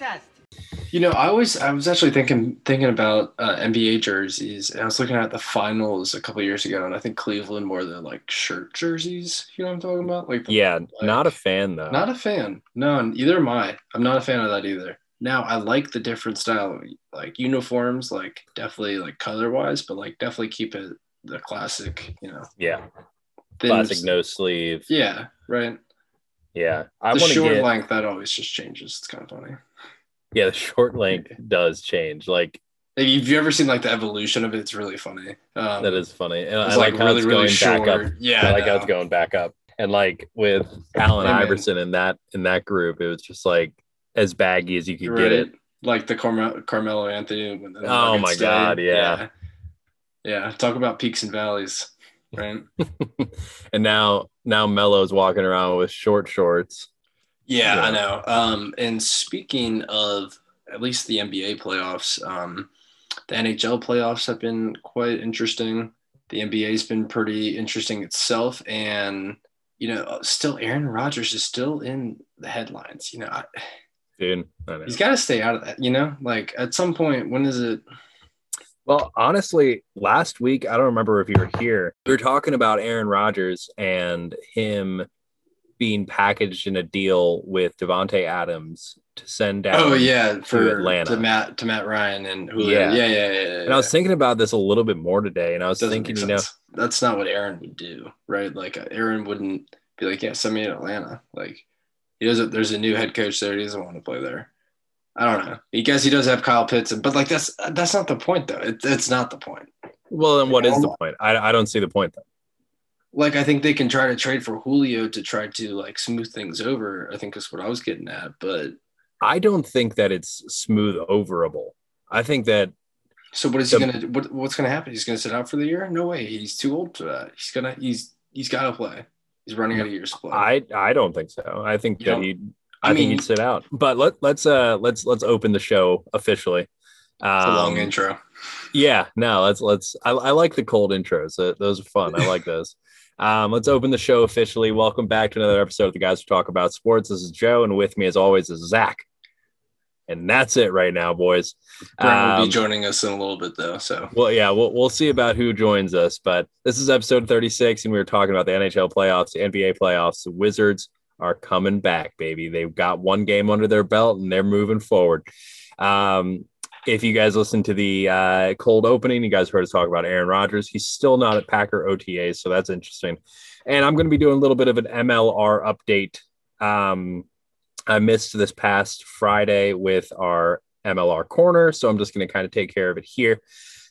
handsome. You know, I always I was actually thinking thinking about uh, NBA jerseys. And I was looking at the finals a couple years ago, and I think Cleveland wore the like shirt jerseys. You know what I'm talking about? Like, the, Yeah, like- not a fan though. not a fan. No, and either am I. I'm not a fan of that either. Now I like the different style, like uniforms, like definitely like color wise, but like definitely keep it the classic. You know, yeah, thin- classic no sleeve. Yeah, right. Yeah, I the want to short get. length that always just changes. It's kind of funny. Yeah, the short length does change. Like Have you, have you ever seen like the evolution of it? It's really funny. Um, that is funny, and I like, like, how really, it's really going short. back up. Yeah, I like how it's going back up. And like with Allen Hey. Iverson in that in that group, it was just like as baggy as you could get it. Like the Carmel- Carmelo Anthony. Oh my. God, yeah. yeah. Yeah. Talk about peaks and valleys, right? and now now Melo's walking around with short shorts. Yeah, Yeah. I know. Um, and speaking of at least the NBA playoffs, um, the NHL playoffs have been quite interesting. The NBA's been pretty interesting itself, and you know, still Aaron Rodgers is still in the headlines. You know, I, Dude, I know. he's got to stay out of that. You know, like at some point, when is it? Well, honestly, last week, I don't remember if you were here. We were talking about Aaron Rodgers and him being packaged in a deal with Davante Adams to send down. Oh yeah, for Atlanta. to Matt to Matt Ryan and. Yeah. Yeah, yeah, yeah. yeah. And I was thinking about this a little bit more today, and I was Doesn't thinking, you know, that's not what Aaron would do, right? Like uh, Aaron wouldn't be like, "Yeah, send me to Atlanta." Like he doesn't. There's a new head coach there. He doesn't want to play there. I don't know. I guess he does have Kyle Pitts, but like that's that's not the point though. It, it's not the point. well, then what is the point? I, I don't see the point then. Like I think they can try to trade for Julio to try to like smooth things over. I think is what I was getting at. But I don't think that it's smooth overable. I think that so what is he gonna? What, what's gonna happen? He's gonna sit out for the year? No way. He's too old for that. He's gonna. He's he's got to play. He's running out of years to play. I I don't think so. I think You that he I, I think mean- he'd sit out. But let let's uh let's let's open the show officially. Um, it's a long intro. Yeah, no, let's let's. I, I like the cold intros. Uh, those are fun. I like those. Um, let's open the show officially. Welcome back to another episode of the guys who talk about sports. This is Joe, and with me, as always, is Zach. And that's it right now, boys. Brent will Um, be joining us in a little bit though. So Well, yeah, we'll, we'll see about who joins us, but this is episode 36, and we were talking about the NHL playoffs, the NBA playoffs. The Wizards are coming back, baby. They've got one game under their belt, and they're moving forward. Um, if you guys listen to the uh, cold opening, you guys heard us talk about Aaron Rodgers. He's still not at Packer OTAs, so that's interesting. And I'm going to be doing a little bit of an MLR update. Um, I missed this past Friday with our MLR corner, so I'm just going to kind of take care of it here.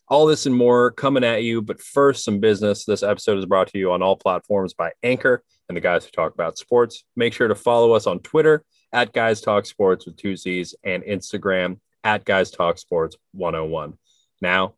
All this and more coming at you, but first, some business. This episode is brought to you on all platforms by Anchor and the guys who talk about sports. Make sure to follow us on Twitter at Guys Talk Sports with two Z's and Instagram at Guys Talk Sports 101. Now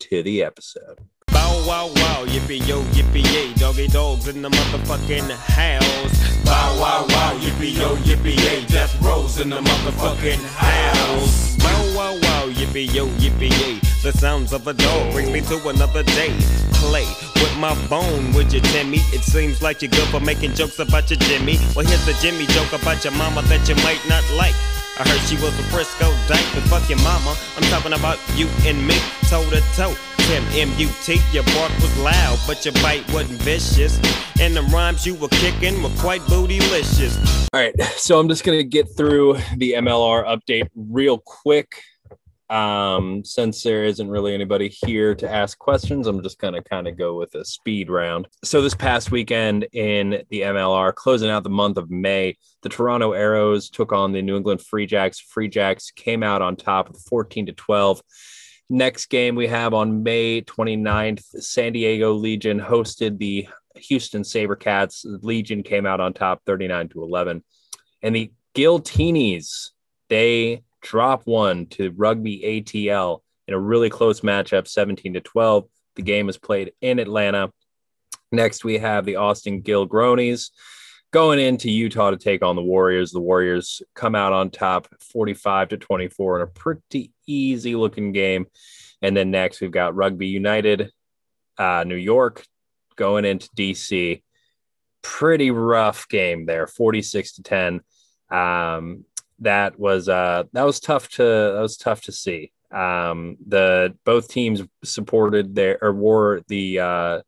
to the episode. Bow wow wow, yippee yo, yippee yay, doggy dogs in the motherfucking house. Bow wow wow, yippee yo, yippee yay, death rolls in the motherfucking house. Bow wow wow, yippee yo, yippee yay, the sounds of a dog brings me to another day. Play with my bone, would you, Timmy? It seems like you're good for making jokes about your Jimmy. Well, here's a Jimmy joke about your mama that you might not like. I heard she was a Frisco dyke, but fuck your mama. I'm talking about you and me, toe to toe. Tim M-U-T, your bark was loud, but your bite wasn't vicious. And the rhymes you were kicking were quite bootylicious. All right, so I'm just gonna get through the MLR update real quick. Um, since there isn't really anybody here to ask questions, I'm just gonna kind of go with a speed round. So this past weekend in the MLR, closing out the month of May, the Toronto Arrows took on the New England Free Jacks. Free Jacks came out on top with 14 to 12. Next game we have on May 29th, San Diego Legion hosted the Houston Sabercats. Legion came out on top 39 to 11. And the Giltinis, they drop one to Rugby ATL in a really close matchup, 17 to 12. The game is played in Atlanta. Next, we have the Austin Gilgronis going into Utah to take on the Warriors. The Warriors come out on top 45 to 24 in a pretty easy looking game. And then next, we've got Rugby United, uh, New York going into DC. Pretty rough game there, 46 to 10. Um, that was uh that was tough to that was tough to see. Um, the both teams supported their or wore the uh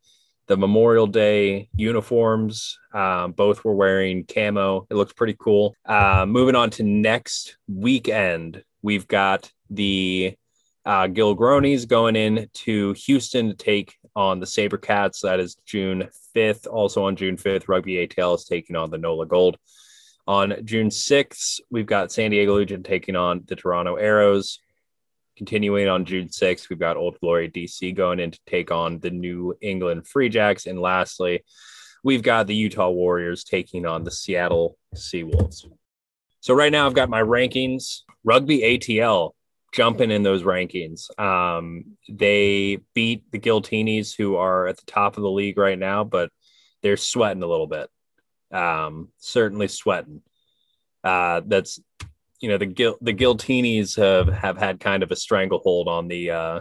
the Memorial Day uniforms. Um, both were wearing camo. It looked pretty cool. Uh, moving on to next weekend, we've got the uh, Gilgronis going in to Houston to take on the Sabercats. That is June 5th. Also on June 5th, Rugby ATL is taking on the NOLA Gold. On June 6th, we've got San Diego Legion taking on the Toronto Arrows. Continuing on June 6th, we've got Old Glory DC going in to take on the New England Free Jacks. And lastly, we've got the Utah Warriors taking on the Seattle Seawolves. So right now I've got my rankings. Rugby ATL jumping in those rankings. Um, they beat the Giltinis, who are at the top of the league right now, but they're sweating a little bit. Um, certainly sweating. Uh, that's you know the Gil the Giltinis have have had kind of a stranglehold on the uh,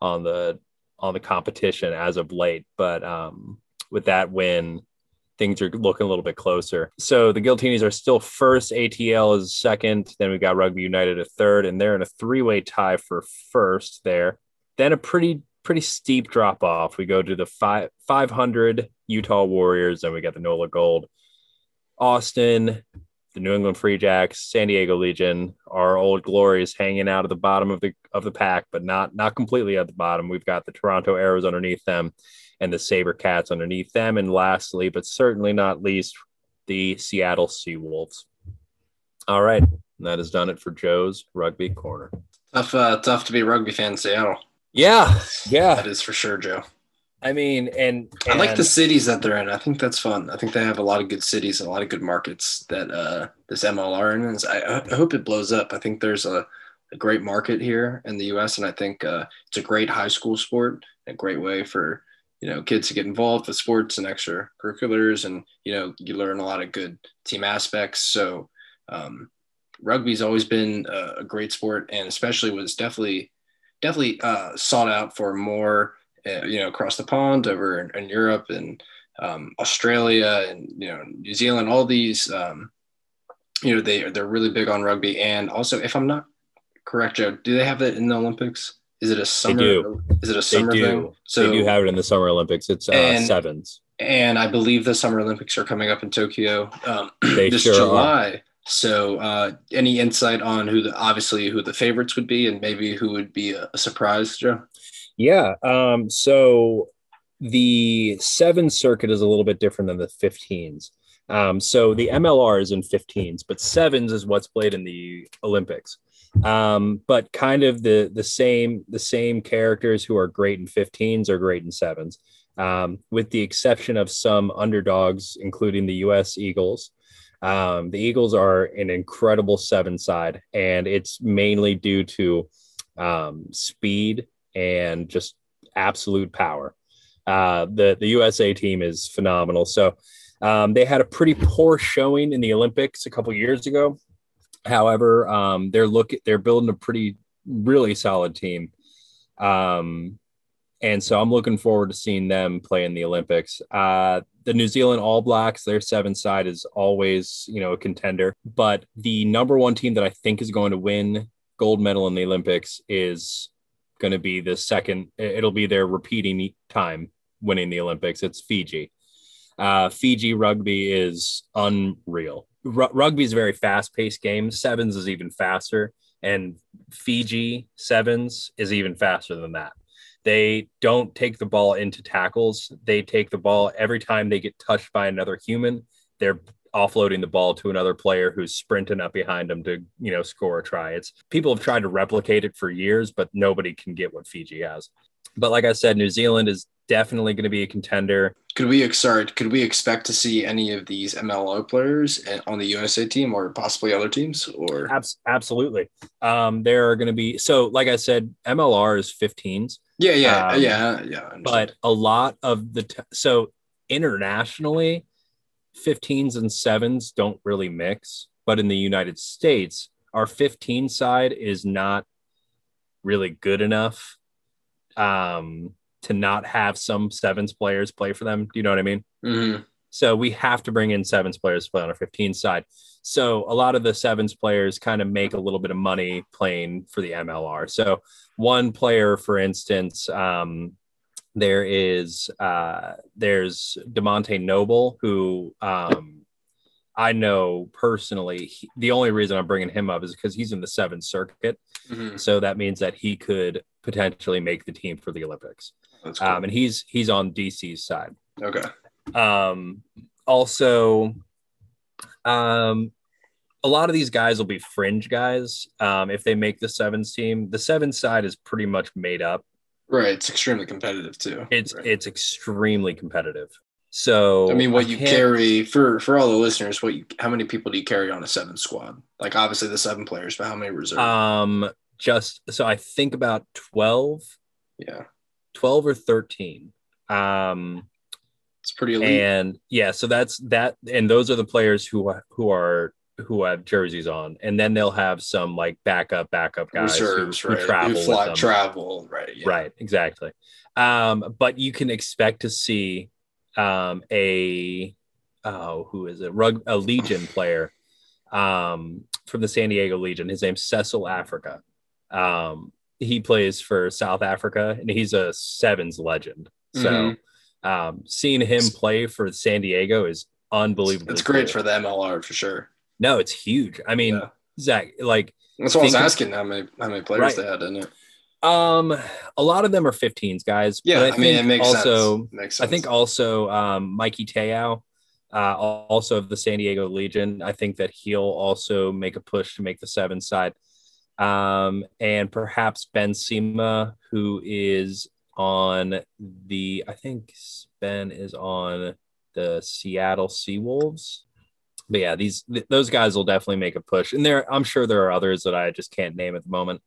on the on the competition as of late, but um, with that win, things are looking a little bit closer. So the Giltinis are still first. ATL is second. Then we've got Rugby United a third, and they're in a three-way tie for first there. Then a pretty pretty steep drop off. We go to the five 500 Utah Warriors, and we got the NOLA Gold. Austin, the New England Free Jacks, San Diego Legion, our old glories hanging out at the bottom of the of the pack, but not not completely at the bottom. We've got the Toronto Arrows underneath them and the Saber Cats underneath them. And lastly, but certainly not least, the Seattle Seawolves. All right. That has done it for Joe's Rugby Corner. Tough, uh, tough to be a rugby fan in Seattle. Yeah. Yeah. That is for sure, Joe. I mean, and, and I like the cities that they're in. I think that's fun. I think they have a lot of good cities and a lot of good markets that uh, this MLR in. Is, I, I hope it blows up. I think there's a, a great market here in the U.S. and I think uh, it's a great high school sport, a great way for you know kids to get involved with sports and extracurriculars and you know you learn a lot of good team aspects so um, rugby's always been a, a, great sport and especially was definitely definitely uh, sought out for more you know across the pond over in, in europe and um, australia and you know new zealand all these um, you know they they're really big on rugby and also if i'm not correct joe do they have it in the olympics is it a summer? Is it a summer they do. thing? So they do have it in the Summer Olympics. It's uh, and, sevens. And I believe the Summer Olympics are coming up in Tokyo um, this sure July. Are. So, uh, any insight on who the obviously who the favorites would be, and maybe who would be a, a surprise, Joe? Yeah. Um, so the seven circuit is a little bit different than the 15s. Um, so the MLR is in 15s, but sevens is what's played in the Olympics um, but kind of the the same the same characters who are great in 15s are great in sevens, um, with the exception of some underdogs, including the U.S. Eagles. Um, the Eagles are an incredible seven side, and it's mainly due to um, speed and just absolute power. Uh, the the USA team is phenomenal. So um, they had a pretty poor showing in the Olympics a couple years ago. However, um, they're looking they're building a pretty really solid team. Um, and so I'm looking forward to seeing them play in the Olympics. Uh, the New Zealand All Blacks, their seven side is always, you know, a contender. But the number one team that I think is going to win gold medal in the Olympics is going to be the second. It'll be their repeating time winning the Olympics. It's Fiji. Uh, Fiji rugby is unreal r- rugby is a very fast paced game. Sevens is even faster, and Fiji sevens is even faster than that. They don't take the ball into tackles. They take the ball every time they get touched by another human. They're offloading the ball to another player who's sprinting up behind them to, you know, score a try. It's people have tried to replicate it for years, but nobody can get what Fiji has. But like I said, New Zealand is definitely going to be a contender. Could we sorry, could we expect to see any of these MLR players on the USA team or possibly other teams or absolutely. Um, there are going to be so like I said, MLR is 15s. Yeah, yeah, um, yeah, yeah. But a lot of the t- so internationally, 15s and sevens don't really mix. But in the United States, our 15 side is not really good enough um, to not have some sevens players play for them. Do you know what I mean? Mm-hmm. So we have to bring in sevens players to play on our 15 side. So a lot of the sevens players kind of make a little bit of money playing for the MLR. So one player, for instance, um, there is uh, there's Demonte Noble, who um, I know personally. He, the only reason I'm bringing him up is because he's in the seventh circuit, Mhm. so that means that he could potentially make the team for the Olympics. Cool. Um, and he's he's on DC's side. okay. Um, also, um, a lot of these guys will be fringe guys. Um, if they make the sevens team, the sevens side is pretty much made up. Right. It's extremely competitive too. It's Right. it's extremely competitive. So I mean, what you carry for for all the listeners, what you how many people do you carry on a seven squad? Like obviously the seven players, but how many reserve? Um, just so I think about 12, yeah, 12 or 13. Um, it's pretty elite. and yeah, so that's that, and those are the players who who are who have jerseys on, and then they'll have some like backup backup guys who- Reserves, who, right? travel Who fly, travel, right? Yeah. Right, exactly. Um, but you can expect to see um, a oh, who is it? Rug a Legion player um, from the San Diego Legion. His name's Cecil Afrika. Um, he plays for South Africa, and he's a sevens legend. So, Mm-hmm. um, seeing him play for San Diego is unbelievable. It's great for the MLR for sure. No, it's huge. I mean, Yeah. Zach, like That's what I was think of- asking. How many how many players Right. they had in it? um, a lot of them are 15s guys. Yeah, but I, mean it think makes also, sense. Makes I think also um, Mikey Teao, uh, also of the San Diego Legion. I think that he'll also make a push to make the seven side. Um, and perhaps Ben Sema, who is on the, I think Ben is on the Seattle Seawolves. But yeah, these th- those guys will definitely make a push, and there I'm sure there are others that I just can't name at the moment.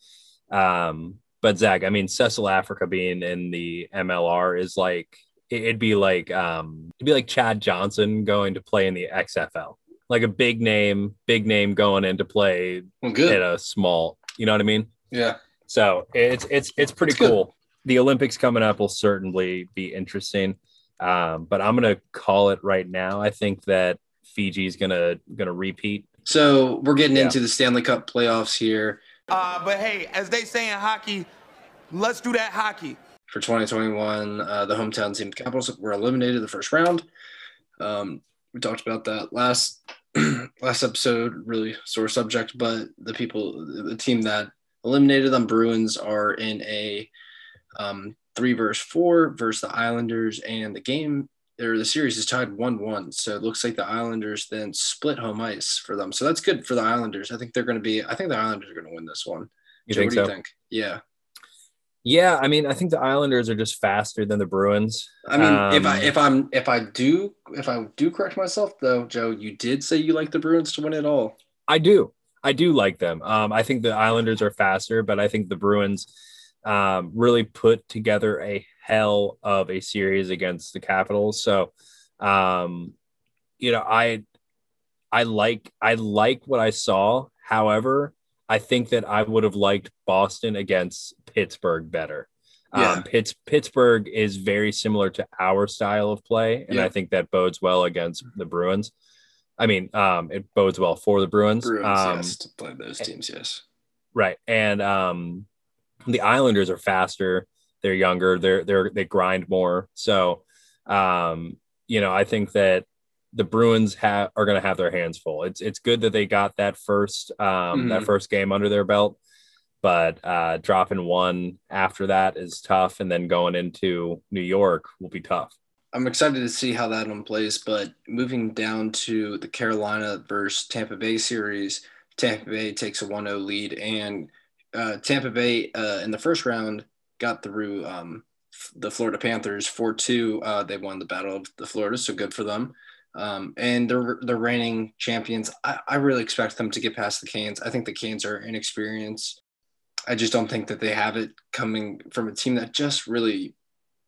Um, but Zach, I mean, Cecil Afrika being in the MLR is like it'd be like um it'd be like Chad Johnson going to play in the XFL. Like a big name, big name going into play well, good. at a small, you know what I mean? yeah. So it's it's it's pretty good. cool. The Olympics coming up will certainly be interesting. Um, but I'm gonna call it right now. I think that Fiji's gonna gonna repeat. So we're getting Yeah. into the Stanley Cup playoffs here Uh, but hey, as they say in hockey, let's do that hockey. for 2021. Uh, the hometown team, the Capitals, were eliminated the first round. Um, we talked about that last last episode. Really sore subject, but the people, the team that eliminated them, Bruins, are in a um, three versus four versus the Islanders, and the game or the series is tied one one. So it looks like the Islanders then split home ice for them. So that's good for the Islanders. I think they're going to be. I think the Islanders are going to win this one. You Joe, think what so? do you think? Yeah. Yeah, I mean, I think the Islanders are just faster than the Bruins. I mean, if I Um, if I'm if I do if I do correct myself though, Joe, you did say you like the Bruins to win it all. I do. I do like them. Um, I think the Islanders are faster, but I think the Bruins um, really put together a hell of a series against the Capitals. So, um, you know, I I like I like what I saw. However, I think that I would have liked Boston against Pittsburgh better. Yeah. Um, Pitts, Pittsburgh is very similar to our style of play, and Yeah. I think that bodes well against the Bruins. I mean, um, it bodes well for the Bruins. Bruins, um, yes, to play those teams, yes. Right. And um the Islanders are faster, they're younger, they're they're they grind more. So um, you know, I think that the Bruins have are gonna have their hands full. It's it's good that they got that first um that Mhm. first game under their belt, but uh dropping one after that is tough, and then going into New York will be tough. I'm excited to see how that one plays, but moving down to the Carolina versus Tampa Bay series, Tampa Bay takes a 1-0 lead, and uh, Tampa Bay uh, in the first round got through um, the Florida Panthers 4-2. Uh, they won the Battle of the Florida, so good for them. Um, and they're the reigning champions. I, I really expect them to get past the Canes. I think the Canes are inexperienced. I just don't think that they have it coming from a team that just really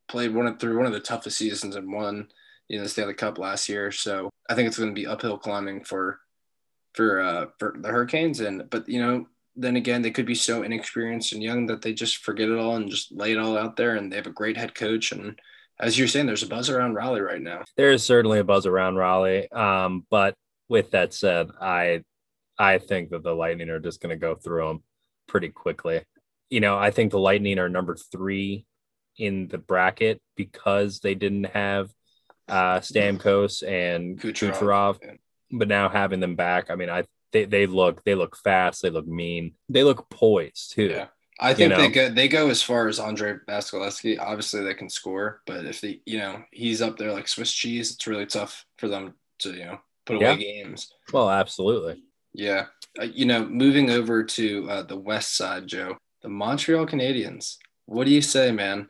played one of, through one of the toughest seasons and won you know the Stanley Cup last year. So I think it's going to be uphill climbing for for uh, for the Hurricanes. And but you know then again they could be so inexperienced and young that they just forget it all and just lay it all out there. And they have a great head coach and as you're saying, there's a buzz around Raleigh right now. There is certainly a buzz around Raleigh. Um, but with that said, I I think that the Lightning are just going to go through them pretty quickly. You know, I think the Lightning are number three in the bracket because they didn't have uh, Stamkos and Kucherov. Kucherov, but now having them back, I mean, I they, they look they look fast, they look mean, they look poised too. Yeah. I think know? they go they go as far as Andrei Vasilevskiy. Obviously, they can score, but if they, you know, he's up there like Swiss cheese, it's really tough for them to, you know, put away Yeah. games. Well, absolutely. Yeah, uh, you know, moving over to uh, the West Side, Joe, the Montreal Canadiens. What do you say, man?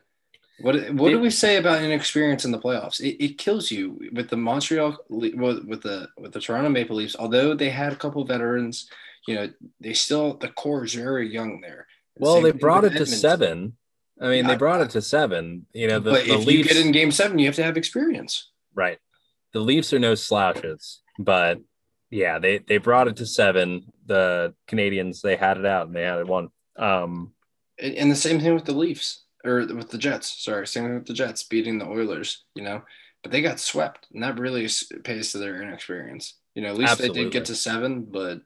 What what do we say about inexperience in the playoffs? It, it kills you with the Montreal with the with the Toronto Maple Leafs. Although they had a couple veterans, you know, they still the core is very young there. Well, they brought it to seven. I mean, Yeah, they brought it to seven. You know, the, but the if Leafs, you get in Game Seven, you have to have experience. right? The Leafs are no slouches, but yeah, they they brought it to seven. The Canadiens they had it out and they had it won. Um, and the same thing with the Leafs or with the Jets. Sorry, same with the Jets beating the Oilers. You know, but they got swept, and that really pays to their inexperience. You know, at least they Absolutely. did get to seven, but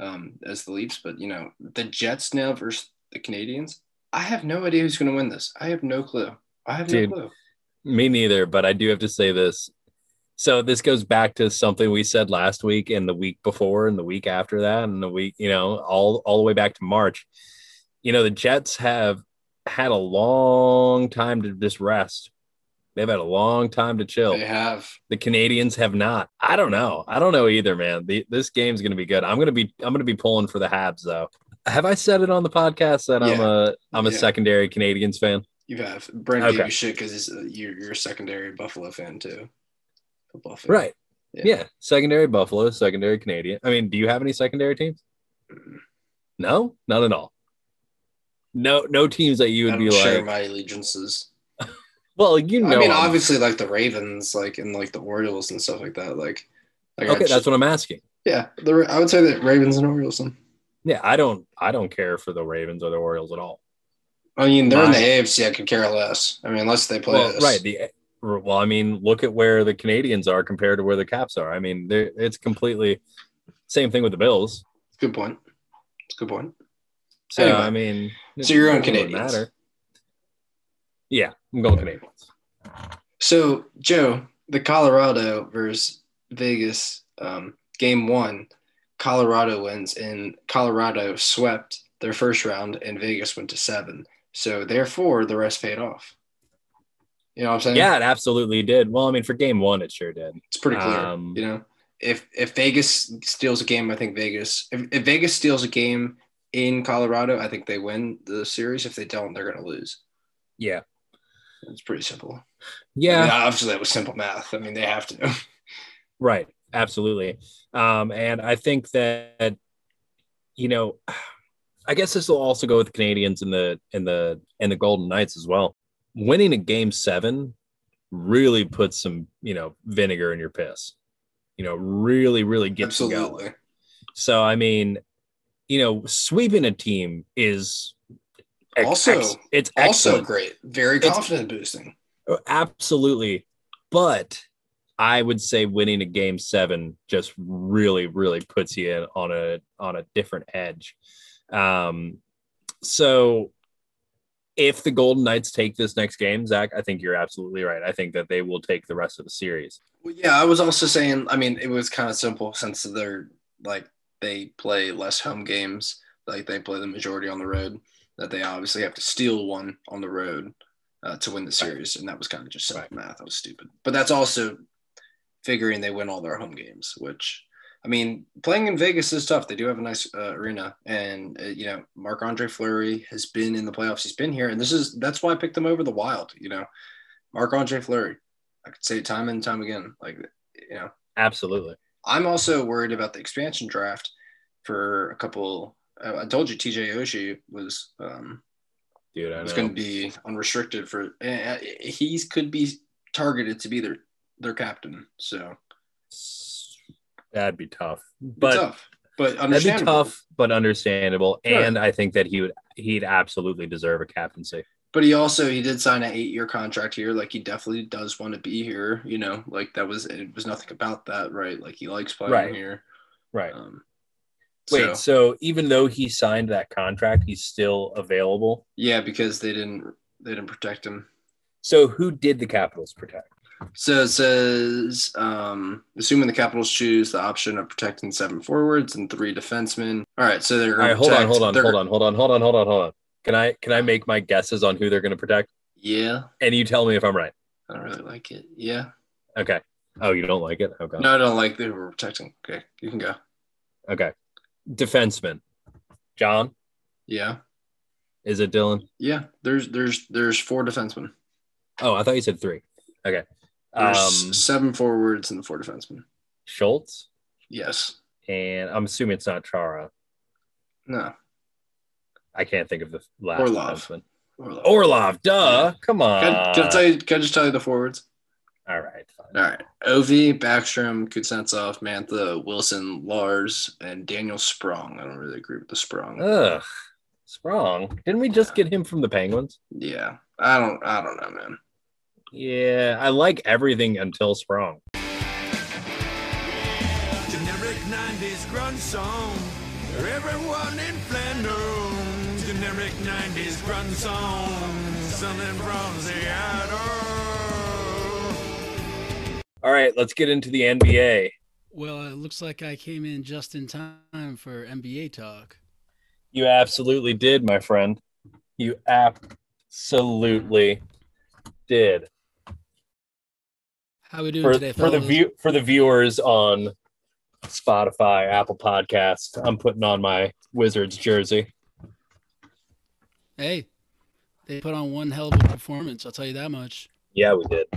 um, as the Leafs. But you know, the Jets now versus the Canadiens. I have no idea who's going to win this. I have no clue. I have Dude. no clue. Me neither, but I do have to say this. So this goes back to something we said last week and the week before and the week after that and the week, you know, all all the way back to March. You know, the Jets have had a long time to just rest. They've had a long time to chill. They have. The Canadiens have not. I don't know. I don't know either, man. The, this game's going to be good. I'm going to be I'm going to be pulling for the Habs though. Have I said it on the podcast that I'm a I'm a Yeah. secondary Canadiens fan? You have. Brent gave you shit because you're, you're a secondary Buffalo fan too. Fan. Right. Yeah. Yeah. Secondary Buffalo, secondary Canadian. I mean, do you have any secondary teams? Mm. No, not at all. No, no teams that you I would don't be share like. my allegiances. well, you know. I mean, I'm- obviously, like the Ravens, like and like the Orioles and stuff like that. Like, like okay, I that's what I'm asking. yeah. The I would say that Ravens and Orioles. Then. Yeah, I don't. I don't care for the Ravens or the Orioles at all. I mean, they're in the AFC. I could care less. I mean, unless they play Well, us. right. The well, I mean, look at where the Canadiens are compared to where the Caps are. I mean, it's completely same thing with the Bills. Good point. It's a good point. So Anyway, I mean, so you're on Canadiens. Yeah, I'm going Canadiens. So, Joe, the Colorado versus Vegas um, game one, Colorado wins, and Colorado swept their first round, and Vegas went to seven. So, therefore, the rest paid off. You know what I'm saying? Yeah, it absolutely did. Well, I mean, for game one, it sure did. It's pretty clear. Um, you know, if if Vegas steals a game, I think Vegas. If, if Vegas steals a game in Colorado, I think they win the series. If they don't, they're going to lose. Yeah, It's pretty simple. yeah, I mean, obviously, that was simple math. I mean, they have to. right, absolutely. Um, and I think that you know, I guess this will also go with the Canadiens and the and the and the Golden Knights as well. Winning a game seven really puts some you know vinegar in your piss. You know, really, really gets you going. So I mean, you know, sweeping a team is Also- ex- it's Also excellent. great. Very It's- confident boosting. Oh, Absolutely. But I would say winning a game seven just really, really puts you in on a on a different edge. Um, so if the Golden Knights take this next game, Zach, I think you're absolutely right. I think that they will take the rest of the series. Well, yeah, I was also saying. I mean, it was kind of simple since they're like they play less home games. Like they play the majority on the road. That they obviously have to steal one on the road uh, to win the series, and that was kind of just simple math. That was stupid. But that's also figuring they win all their home games, which. I mean, playing in Vegas is tough. They do have a nice uh, arena, and uh, you know, Marc Andre Fleury has been in the playoffs. He's been here, and this is that's why I picked them over the Wild. You know, Marc Andre Fleury. I could say it time and time again. Like, you know, Absolutely. I'm also worried about the expansion draft for a couple. Uh, I told you TJ Oshie was um, Dude, I was going to be unrestricted for. Uh, he's could be targeted to be their their captain. So That'd be tough. but But tough, but That'd be understandable. tough, but understandable. Sure. And I think that he would he'd absolutely deserve a captaincy. But he also he did sign an eight year contract here. Like he definitely does want to be here. You know, like that was it was nothing about that, right? Like he likes playing Right. here. Right. Um, Wait, so- so even though he signed that contract, he's still available. yeah, because they didn't they didn't protect him. So who did the Capitals protect? So it says, um, assuming the Capitals choose the option of protecting seven forwards and three defensemen. All right, so they're All right, to hold on, hold on, hold on, hold on, hold on, hold on, hold on. Can I can I make my guesses on who they're going to protect? Yeah, And you tell me if I'm right. I don't really like it. Yeah, Okay. Oh, you don't like it? Okay. no, I don't like they were protecting. Okay, you can go. Okay. Defenseman. John, Yeah, is it Dillon? yeah. There's there's there's four defensemen. Oh, I thought you said three. Okay. There's Um, seven forwards and four defensemen. Schultz, Yes. and I'm assuming it's not Chara. No. I can't think of the last Orlov. defenseman. Orlov. Orlov, duh. Come on. Can, I- can I tell you? Can I just tell you the forwards? All right. Fine. All right. Ovi, Backstrom, Kuznetsov, Mantha, Wilson, Lars, and Daniel Sprong. I don't really agree with the Sprong. Ugh. Sprong. Didn't we just get him from the Penguins? Yeah. I don't I don't know, man. Yeah, I like everything until Sprong. Generic 90s grunge song. Everyone in Flanders. Generic 90s grunge song. Something from Seattle. All right, let's get into the NBA. Well, it looks like I came in just in time for NBA talk. You absolutely did, my friend. You absolutely did. How are we doing For, today, for the view for the viewers on Spotify, Apple Podcast, I'm putting on my Wizards jersey. Hey, they put on one hell of a performance. I'll tell you that much. Yeah, we did.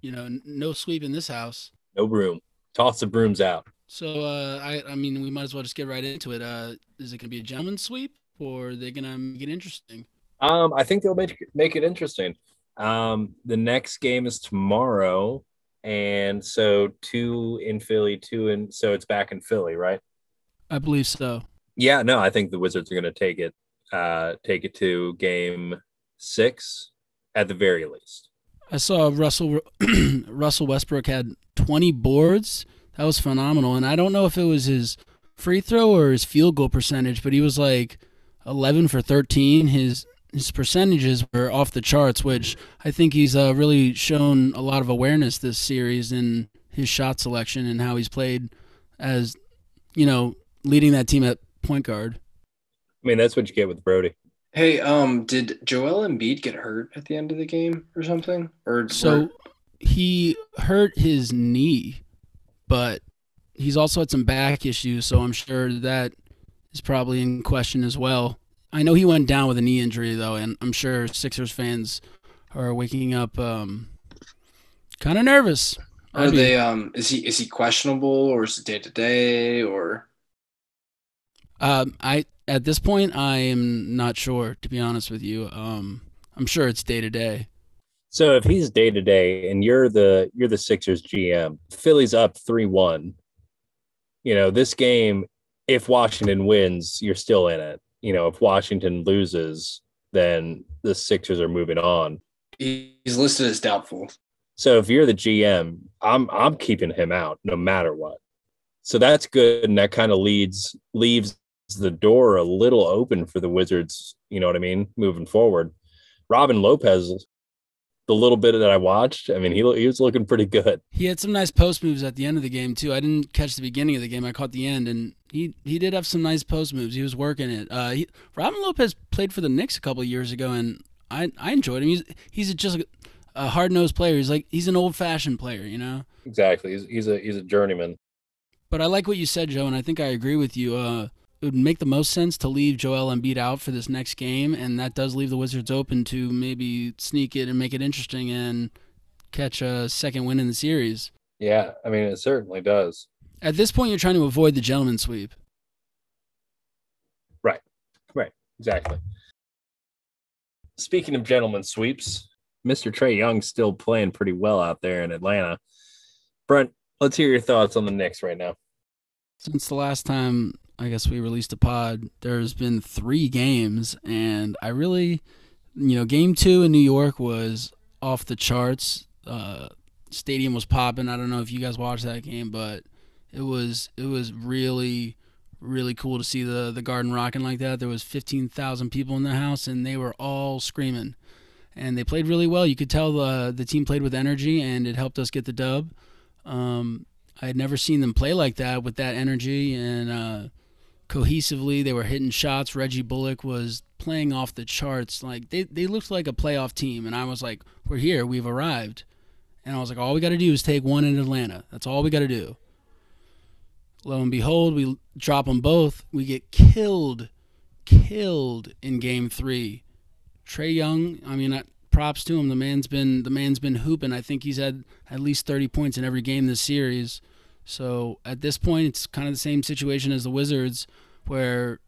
You know, n- no sweep in this house. No broom. Toss the brooms out. So, uh, I, I mean, we might as well just get right into it. Uh, is it gonna be a gentleman's sweep, or are they gonna make it interesting? Um, I think they'll make make it interesting. Um, the next game is tomorrow, and so two in Philly, two in so it's back in Philly, right? I believe so. Yeah, no, I think the Wizards are going to take it, uh, take it to game six at the very least. I saw Russell Russell Westbrook had 20 boards. That was phenomenal. And I don't know if it was his free throw or his field goal percentage, but he was like 11 for 13. His his percentages were off the charts, which I think he's uh, really shown a lot of awareness this series in his shot selection and how he's played as, you know, leading that team at point guard. I mean, that's what you get with Brodie. Hey, um, did Joel Embiid get hurt at the end of the game or something? Or So he hurt his knee, but he's also had some back issues, so I'm sure that is probably in question as well. I know he went down with a knee injury though, and I'm sure Sixers fans are waking up um, kind of nervous. are they um is he is he questionable or is it day to day or Um, I at this point I am not sure to be honest with you. Um, I'm sure it's day to day. So if he's day to day and you're the you're the Sixers GM, Philly's up three one. You know this game. If Washington wins, you're still in it. You know if Washington loses, then the Sixers are moving on. he's listed as doubtful? So if you're the GM, I'm I'm keeping him out no matter what. So that's good, and that kind of leads leaves the door a little open for the Wizards. You know what I mean? Moving forward, Robin Lopez, the little bit that I watched, I mean, he he was looking pretty good. He had some nice post moves at the end of the game too. I didn't catch the beginning of the game. I caught the end, and he he did have some nice post moves. He was working it. Uh, he, Robin Lopez played for the Knicks a couple of years ago, and I I enjoyed him. He's he's just a, a hard nosed player. He's like he's an old fashioned player, you know. Exactly, he's he's a he's a journeyman. But I like what you said, Joe, and I think I agree with you. Uh, it would make the most sense to leave Joel Embiid out for this next game, and that does leave the Wizards open to maybe sneak it and make it interesting and catch a second win in the series. Yeah, I mean, it certainly does. At this point, you're trying to avoid the gentleman sweep. Right, right, exactly. Speaking of gentlemen sweeps, Mr. Trae Young's still playing pretty well out there in Atlanta. Brent, let's hear your thoughts on the Knicks right now. Since the last time I guess we released a pod, there's been three games, and I really you know, game two in New York was off the charts. Uh, stadium was popping. I don't know if you guys watched that game, but it was it was really really cool to see the the garden rocking like that. There was 15,000 people in the house and they were all screaming. And they played really well. You could tell the the team played with energy and it helped us get the dub. Um, I had never seen them play like that with that energy and uh, cohesively. They were hitting shots. Reggie Bullock was playing off the charts. Like they, they looked like a playoff team, and I was like, "We're here. We've arrived." And I was like, "All we got to do is take one in Atlanta. That's all we got to do." Lo and behold, we drop them both. We get killed, killed in Game Three. Trae Young. I mean, props to him. The man's been the man's been hooping. I think he's had at least 30 points in every game this series. So at this point, it's kind of the same situation as the Wizards, where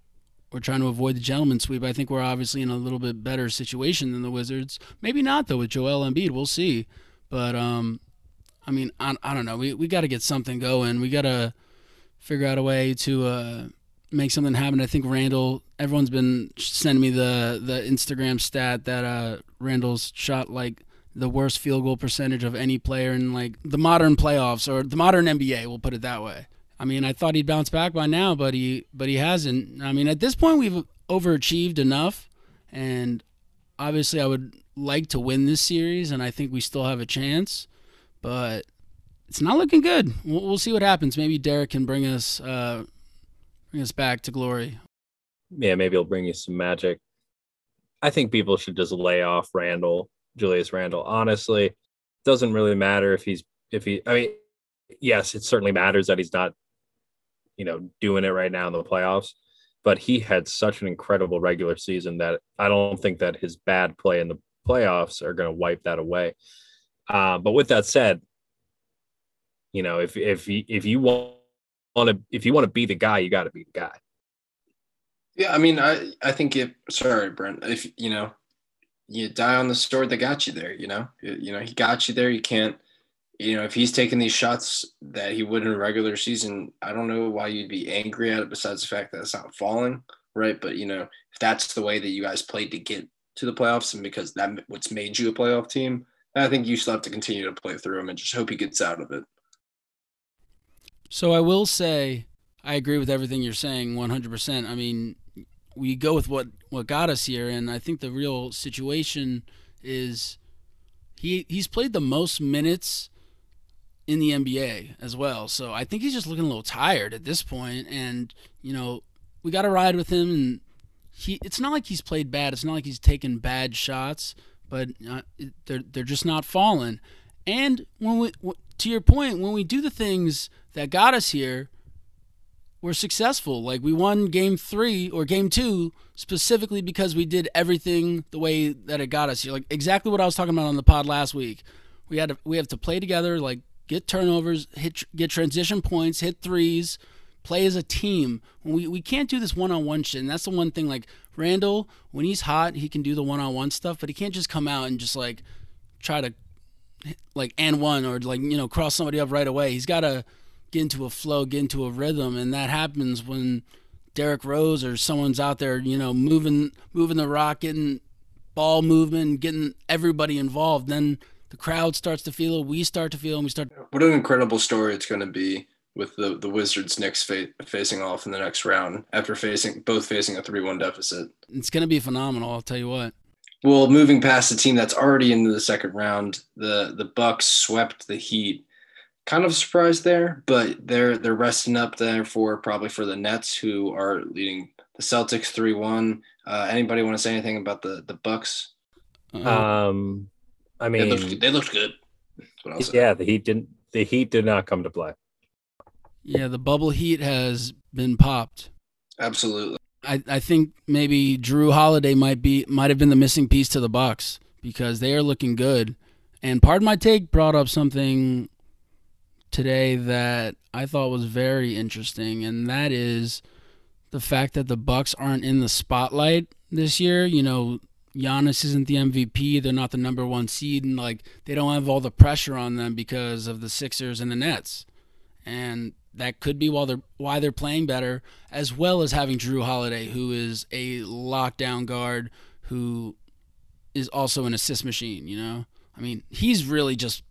we're trying to avoid the gentleman sweep. I think we're obviously in a little bit better situation than the Wizards. Maybe not though with Joel Embiid. We'll see. But um, I mean, I, I don't know. We we got to get something going. We got to figure out a way to uh, make something happen. I think Randle. Everyone's been sending me the the Instagram stat that uh, Randle's shot like the worst field goal percentage of any player in like the modern playoffs or the modern NBA. We'll put it that way. I mean, I thought he'd bounce back by now, but he but he hasn't. I mean, at this point, we've overachieved enough, and obviously, I would like to win this series, and I think we still have a chance, but it's not looking good. We'll, we'll see what happens. Maybe Derrick can bring us uh, bring us back to glory. Yeah, maybe he'll bring you some magic. I think people should just lay off Randle Julius Randle. Honestly, doesn't really matter if he's if he. I mean, yes, it certainly matters that he's not, you know, doing it right now in the playoffs. But he had such an incredible regular season that I don't think that his bad play in the playoffs are going to wipe that away. Uh, but with that said, you know, if if if you want to if you want to be the guy, you got to be the guy. Yeah, I mean, I I think if sorry, Brent, if you know, you die on the sword that got you there. You know, you know he got you there. You can't. You know, if he's taking these shots that he would in a regular season, I don't know why you'd be angry at it. Besides the fact that it's not falling, right? But you know, if that's the way that you guys played to get to the playoffs, and because that what's made you a playoff team, I think you still have to continue to play through him and just hope he gets out of it. So I will say I agree with everything you're saying 100%. I mean, we go with what what got us here, and I think the real situation is he he's played the most minutes in the NBA as well. So I think he's just looking a little tired at this point, and you know we got to ride with him. And he it's not like he's played bad. It's not like he's taken bad shots, but uh, they're they're just not falling. And when we to your point, when we do the things that got us here were successful. Like we won game three or game two specifically because we did everything the way that it got us here. Like exactly what I was talking about on the pod last week. We had to, we have to play together, like get turnovers, hit get transition points, hit threes, play as a team. We we can't do this one on one shit, and that's the one thing. Like Randle, when he's hot, he can do the one on one stuff, but he can't just come out and just like try to like and one or like you know cross somebody up right away. He's got to get into a flow, get into a rhythm, and that happens when Derrick Rose or someone's out there, you know, moving moving the rock, getting ball movement, getting everybody involved. Then the crowd starts to feel it, we start to feel, it, and we start. What an incredible story it's going to be with the the Wizards next fa- facing off in the next round after facing both facing a three one deficit. It's going to be phenomenal. I'll tell you what. Well, moving past the team that's already into the second round, the the Bucks swept the Heat kind of surprised there, but they're they're resting up there for probably for the Nets who are leading the Celtics three one. Uh, anybody want to say anything about the the Bucks? Um, I mean, they looked, they looked good. Yeah, the Heat didn't. The Heat did not come to play. Yeah, the bubble heat has been popped. Absolutely. I, I think maybe Jrue Holiday might be might have been the missing piece to the Bucks because they are looking good. And pardon my take brought up something today that I thought was very interesting, and that is the fact that the Bucks aren't in the spotlight this year. You know, Giannis isn't the MVP; they're not the number one seed, and like they don't have all the pressure on them because of the Sixers and the Nets, and that could be why they're why they're playing better, as well as having Jrue Holiday, who is a lockdown guard who is also an assist machine. You know, I mean, he's really just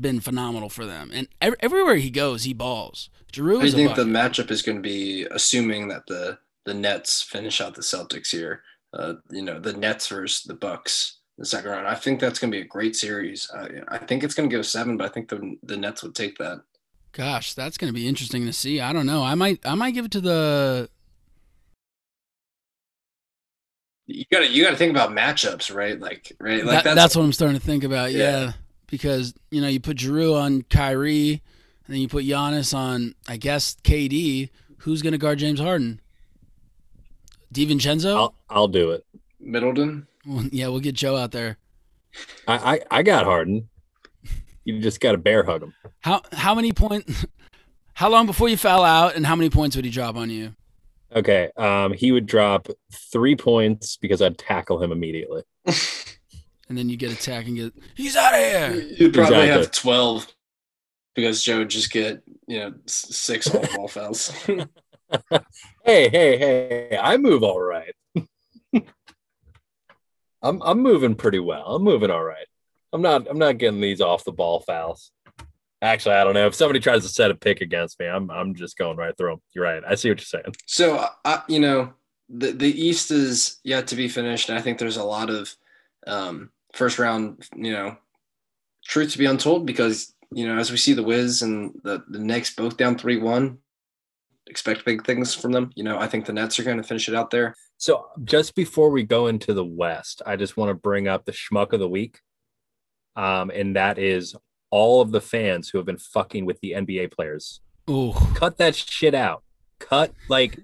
been phenomenal for them, and ev- everywhere he goes, he balls. Jrue I think the matchup is going to be assuming that the the Nets finish out the Celtics here. Uh, you know, the Nets versus the Bucks in the second round. I think that's going to be a great series. I, I think it's going to go seven, but I think the the Nets would take that. Gosh, that's going to be interesting to see. I don't know. I might I might give it to the You got to you got to think about matchups, right? Like right, like that- that's, what I'm starting to think about. Yeah. Yeah. Because you know you put Jrue on Kyrie, and then you put Giannis on I guess KD. Who's going to guard James Harden? DiVincenzo. I'll I'll do it. Middleton. Well, yeah, we'll get Joe out there. I I, I got Harden. You just got to bear hug him. How how many points? How long before you foul out, and how many points would he drop on you? Okay. Um, he would drop three points because I'd tackle him immediately. And then you get attack and get he's out of here. You'd probably Exactly. have twelve because Joe would just get you know six all ball fouls. Hey, hey, hey! I move all right. I'm I'm moving pretty well. I'm moving all right. I'm not I'm not getting these off the ball fouls. Actually, I don't know. If somebody tries to set a pick against me, I'm I'm just going right through them. You're right. I see what you're saying. So, I, you know, the the East is yet to be finished. And I think there's a lot of um, first round, you know, truth to be untold because you know as we see the Wiz and the the Knicks both down three one, expect big things from them. You know, I think the Nets are going to finish it out there. So just before we go into the West, I just want to bring up the schmuck of the week. Um, and that is all of the fans who have been fucking with the NBA players. Oh, Cut that shit out. Cut like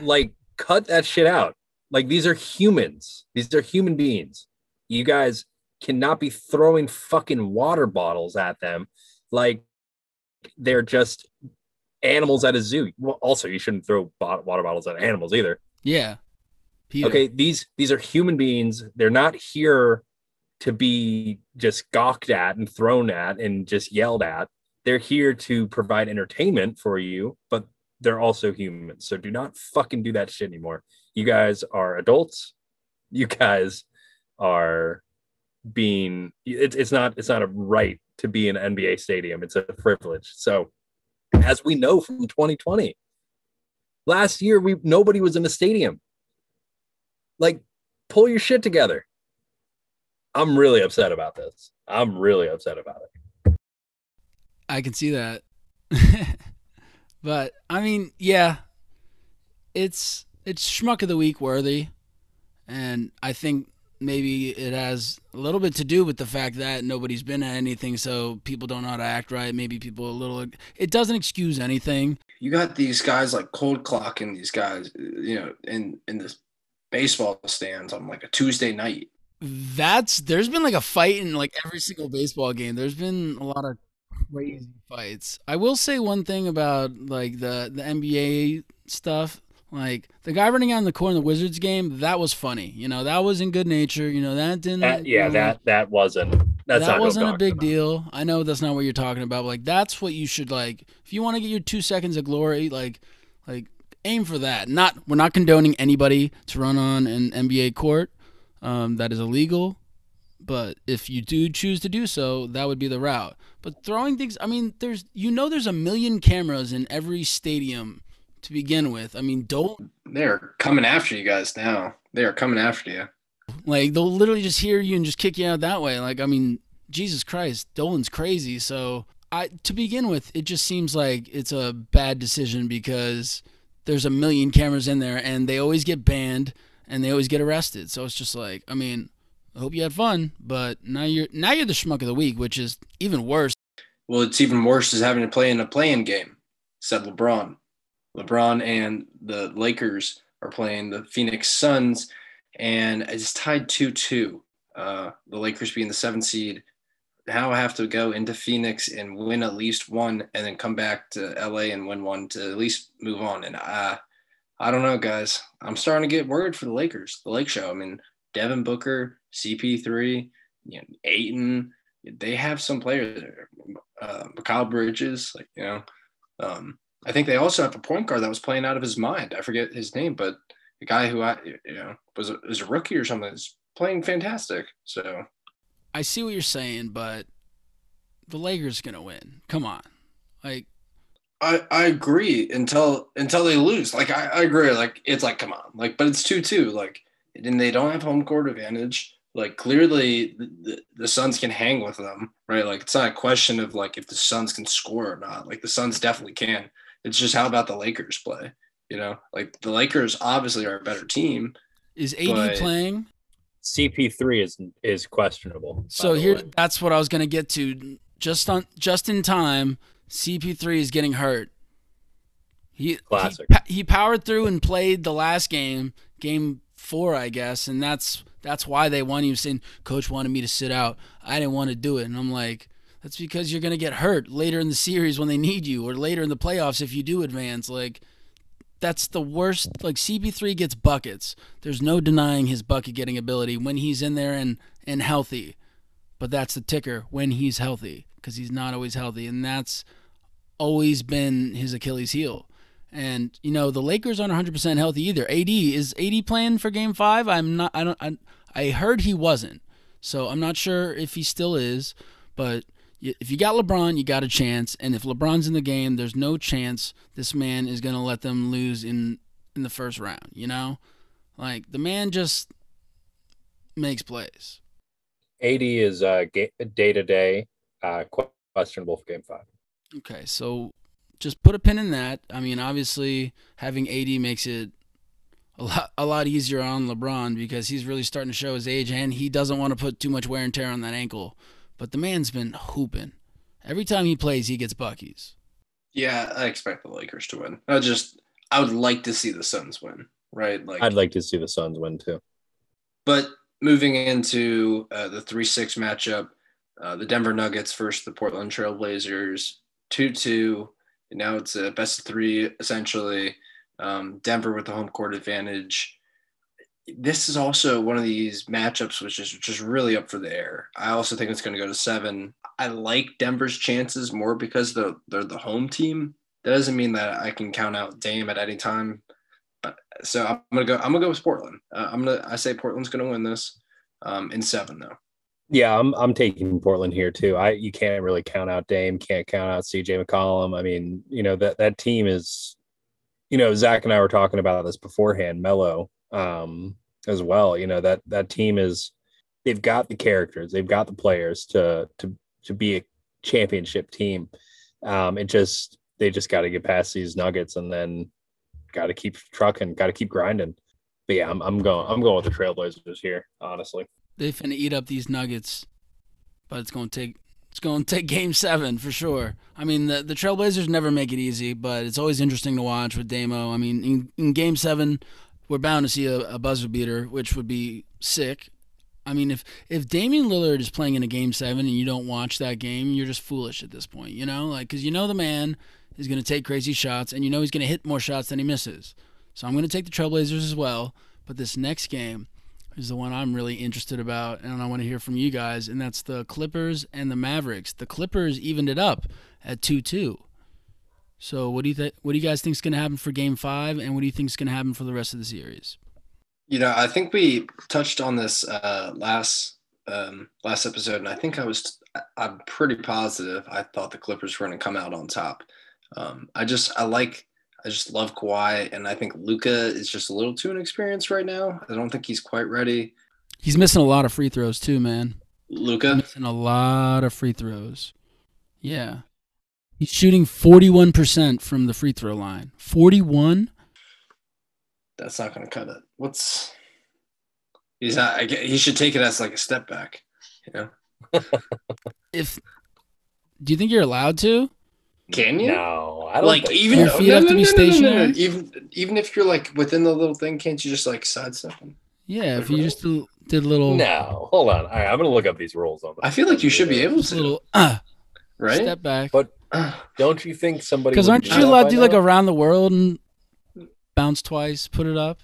like cut that shit out. Like these are humans. These are human beings. You guys cannot be throwing fucking water bottles at them like they're just animals at a zoo. Well, also you shouldn't throw water bottles at animals either. yeah. Peter. Okay, these these are human beings. They're not here to be just gawked at and thrown at and just yelled at. They're here to provide entertainment for you, but they're also humans. So do not fucking do that shit anymore. You guys are adults. You guys are being it's it's not it's not a right to be in an NBA stadium. It's a privilege. So as we know from 2020, last year we nobody was in the stadium like pull your shit together i'm really upset about this i'm really upset about it I can see that. but I mean, yeah, it's it's schmuck of the week worthy, and I think maybe it has a little bit to do with the fact that nobody's been at anything, so people don't know how to act right. Maybe people a little. It doesn't excuse anything. You got these guys like cold clocking these guys, you know, in in the baseball stands on like a Tuesday night. That's there's been like a fight in like every single baseball game. There's been a lot of crazy fights. I will say one thing about like the the NBA stuff. Like the guy running out in the corner in the Wizards game, that was funny. You know, that was in good nature. You know, that didn't. that, yeah really- that that wasn't that's that wasn't a big talking deal. I know that's not what you're talking about. But like that's what you should like. If you want to get your two seconds of glory, like like aim for that. Not we're not condoning anybody to run on an NBA court. Um, that is illegal. But if you do choose to do so, that would be the route. But throwing things, I mean, there's you know there's a million cameras in every stadium to begin with. I mean, don't They're coming after you guys now. They are coming after you. Like they'll literally just hear you and just kick you out that way. Like I mean, Jesus Christ, Dolan's crazy. So I to begin with, it just seems like it's a bad decision because there's a million cameras in there and they always get banned and they always get arrested. So it's just like, I mean, I hope you had fun, but now you're now you're the schmuck of the week, which is even worse. Well, it's even worse is having to play in a play-in game, said LeBron. LeBron and the Lakers are playing the Phoenix Suns, and it's tied 2 2. Uh, the Lakers being the seventh seed. Now I have to go into Phoenix and win at least one, and then come back to LA and win one to at least move on. And uh, I don't know, guys. I'm starting to get worried for the Lakers, the Lake Show. I mean, Devin Booker, CP3, you know, Ayton, they have some players there. Uh, Kyle Bridges, like, you know, um, I think they also have a point guard that was playing out of his mind. I forget his name, but the guy who I, you know, was a, was a rookie or something is playing fantastic. So I see what you're saying, but the Lakers gonna win. Come on, like I, I agree until until they lose. Like I, I agree. Like it's like come on. Like but it's two two. Like and they don't have home court advantage. Like clearly the, the, the Suns can hang with them, right? Like it's not a question of like if the Suns can score or not. Like the Suns definitely can. It's just how about the Lakers play? You know, like the Lakers obviously are a better team. is AD But- playing? CP3 is is questionable. So here, way. that's what I was gonna get to. Just on, just in time. CP3 is getting hurt. He Classic. He, he powered through and played the last game, game four, I guess, and that's that's why they won. He was saying, "Coach wanted me to sit out. I didn't want to do it," and I'm like, "That's because you're gonna get hurt later in the series when they need you, or later in the playoffs if you do advance." Like, that's the worst. Like CP3 gets buckets. There's no denying his bucket getting ability when he's in there and and healthy. But that's the ticker when he's healthy because he's not always healthy, and that's always been his Achilles heel. And you know the Lakers aren't 100 percent healthy either. AD is AD playing for Game Five. I'm not. I don't. I, I heard he wasn't, so I'm not sure if he still is. But if you got LeBron, you got a chance. And if LeBron's in the game, there's no chance this man is gonna let them lose in in the first round. You know, like the man just makes plays. AD is uh day to day uh questionable for game 5. Okay, so just put a pin in that. I mean, obviously, having AD makes it a lot a lot easier on LeBron because he's really starting to show his age and he doesn't want to put too much wear and tear on that ankle. But the man's been hooping. Every time he plays, he gets buckies. Yeah, I expect the Lakers to win. I just I would like to see the Suns win, right? Like I'd like to see the Suns win too. But moving into uh, the 3 6 matchup, uh, the Denver Nuggets versus the Portland Trailblazers, 2 2. Now it's a best of three, essentially. Um, Denver with the home court advantage. This is also one of these matchups which is just really up for the air. I also think it's going to go to seven. I like Denver's chances more because they're, they're the home team. That doesn't mean that I can count out Dame at any time. But so I'm gonna go. I'm gonna go with Portland. Uh, I'm gonna. I say Portland's gonna win this um, in seven though. Yeah, I'm I'm taking Portland here too. I you can't really count out Dame, can't count out CJ McCollum. I mean, you know that that team is, you know, Zach and I were talking about this beforehand. Melo, um, as well. You know that that team is, they've got the characters, they've got the players to to to be a championship team. Um, it just they just got to get past these Nuggets and then got to keep trucking, got to keep grinding. But yeah, I'm I'm going I'm going with the Trailblazers here, honestly. They finna eat up these Nuggets, but it's gonna take it's gonna take Game Seven for sure. I mean, the the Trailblazers never make it easy, but it's always interesting to watch with Damo. I mean, in, in Game Seven, we're bound to see a, a buzzer beater, which would be sick. I mean, if if Damian Lillard is playing in a Game Seven and you don't watch that game, you're just foolish at this point, you know, like because you know the man is gonna take crazy shots and you know he's gonna hit more shots than he misses. So I'm gonna take the Trailblazers as well. But this next game is the one I'm really interested about, and I want to hear from you guys, and that's the Clippers and the Mavericks. The Clippers evened it up at two-two. So what do you think? What do you guys think is going to happen for Game Five, and what do you think is going to happen for the rest of the series? You know, I think we touched on this uh, last um, last episode, and I think I was I'm pretty positive I thought the Clippers were going to come out on top. Um, I just I like I just love Kawhi, and I think Luka is just a little too inexperienced right now. I don't think he's quite ready. He's missing a lot of free throws too, man. Luka, Missing a lot of free throws. Yeah, he's shooting forty-one percent from the free throw line. Forty-one. that's not going to cut it. What's he's not? I get, he should take it as like a step back. You know, If do you think you're allowed to? can you? No, I don't like think even Your feet have to be stationary? Even even if you're like within the little thing, can't you just like sidestep them? Yeah, if you just did did a little, No, hold on. All right, I'm gonna look up these rules on. I feel like you should be able just a to, little uh, right? step back. But Don't you think somebody? Because aren't you allowed to do like now? around the world and bounce twice, put it up?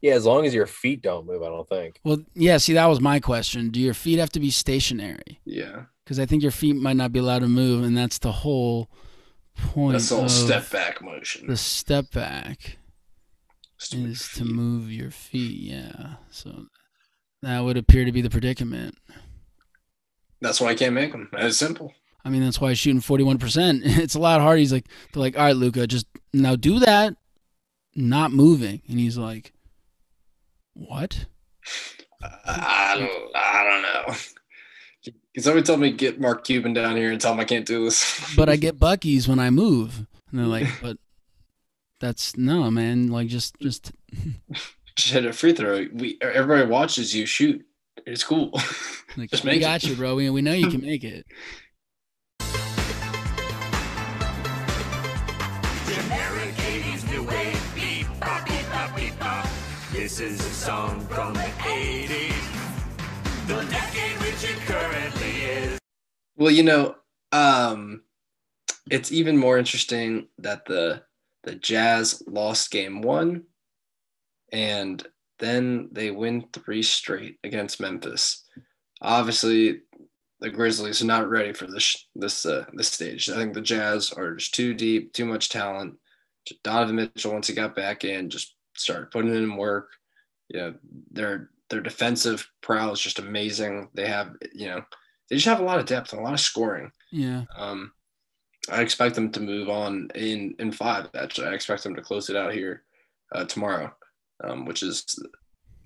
Yeah, as long as your feet don't move, I don't think. Well, yeah. See, that was my question. Do your feet have to be stationary? yeah, Because I think your feet might not be allowed to move, and that's the whole point. that's the whole step back motion. The step back Stupid is to move your feet. Yeah. So that would appear to be the predicament. That's why I can't make them. It's simple. I mean, that's why he's shooting 41%. It's a lot harder. He's like, they're like, all right, Luka, just now do that, not moving. And he's like, what? I don't, I don't know. Can somebody tell me get Mark Cuban down here and tell him I can't do this? But I get Bucky's when I move. And they're like, but that's no, man. Like, just, just, just hit a free throw. We everybody watches you shoot. It's cool. like, Just we make got it. you, bro. We, we know you can make it. Generic 80s new wave, beep, bop, beep, bop, beep, bop. This is a song from the 80s, the decade which it currently is. Well, you know, um, it's even more interesting that the the Jazz lost game one, and then they win three straight against Memphis. Obviously, the Grizzlies are not ready for this this uh, this stage. I think the Jazz are just too deep, too much talent. Donovan Mitchell, once he got back in, just started putting in work. You know, their their defensive prowess is just amazing. They have, you know, they just have a lot of depth and a lot of scoring. Yeah. Um, I expect them to move on in in five. Actually, I expect them to close it out here uh, tomorrow, um, which is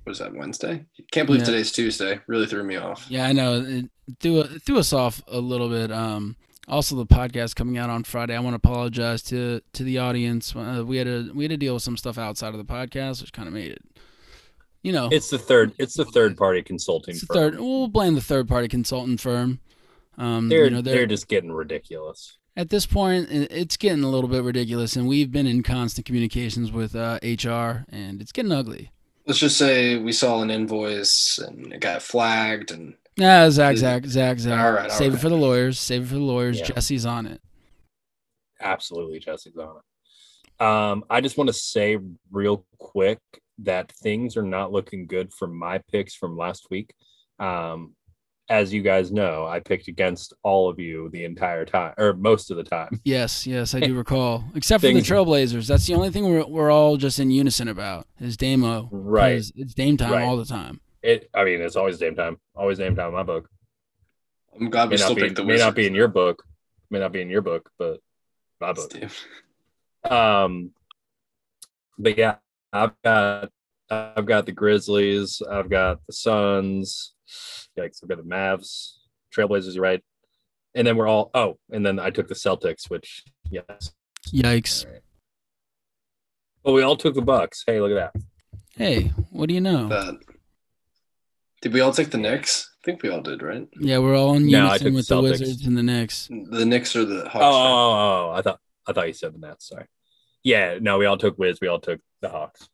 what is that Wednesday? Can't believe Yeah. today's Tuesday. Really threw me off. Yeah, I know. It threw, it threw us off a little bit. Um, also, the podcast coming out on Friday. I want to apologize to to the audience. Uh, we had to we had to deal with some stuff outside of the podcast, which kind of made it. You know, It's the third. It's the third party consulting. it's the firm. third. We'll blame the third party consultant firm. Um, They're you know, they're, they're, just getting ridiculous. at this point, it's getting a little bit ridiculous, and we've been in constant communications with uh, HR, and it's getting ugly. Let's just say we saw an invoice and it got flagged, and Yeah, Zach, Zach, Zach, Zach. All right, all Save it for the lawyers. Save it for the lawyers. Yeah. Jesse's on it. Absolutely, Jesse's on it. Um, I just want to say real quick that things are not looking good for my picks from last week. Um, as you guys know, I picked against all of you the entire time, or most of the time. Yes, yes, I do recall. Except for the Trailblazers. That's the only thing we're, we're all just in unison about is Damo. Right. It's Dame time Right. all the time. It. I mean, it's always Dame time. Always Dame time in my book. I'm glad we May still not be. picked the May not be in your book. May not be in your book, but my book. Um, but yeah, I've got I've got the Grizzlies, I've got the Suns, yikes, I've got the Mavs, Trailblazers, you're right. And then we're all oh, and then I took the Celtics, which yes. Yikes. All right. But we all took the Bucks. Hey, look at that. Hey, what do you know? That. Did we all take the Knicks? I think we all did, right? yeah, we're all in No, unison took with the the Wizards and the Knicks. The Knicks are the Oh, Hawks? oh, oh, oh, I thought I thought you said the Nets. Sorry. Yeah, no, we all took Wiz. We all took the Hawks.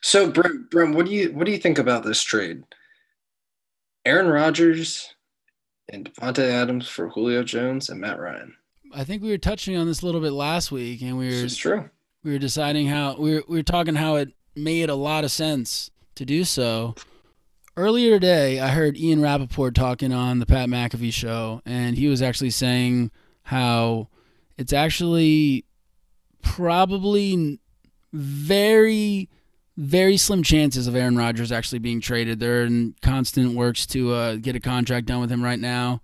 So, Brent, Brent, what do you what do you think about this trade? Aaron Rodgers and Davante Adams for Julio Jones and Matt Ryan. I think we were touching on this a little bit last week, and we This were is true. we were deciding how we were, we were talking how it made a lot of sense to do so. Earlier today, I heard Ian Rapoport talking on the Pat McAfee show, and he was actually saying how it's actually probably very, very slim chances of Aaron Rodgers actually being traded. They're in constant works to uh, get a contract done with him right now.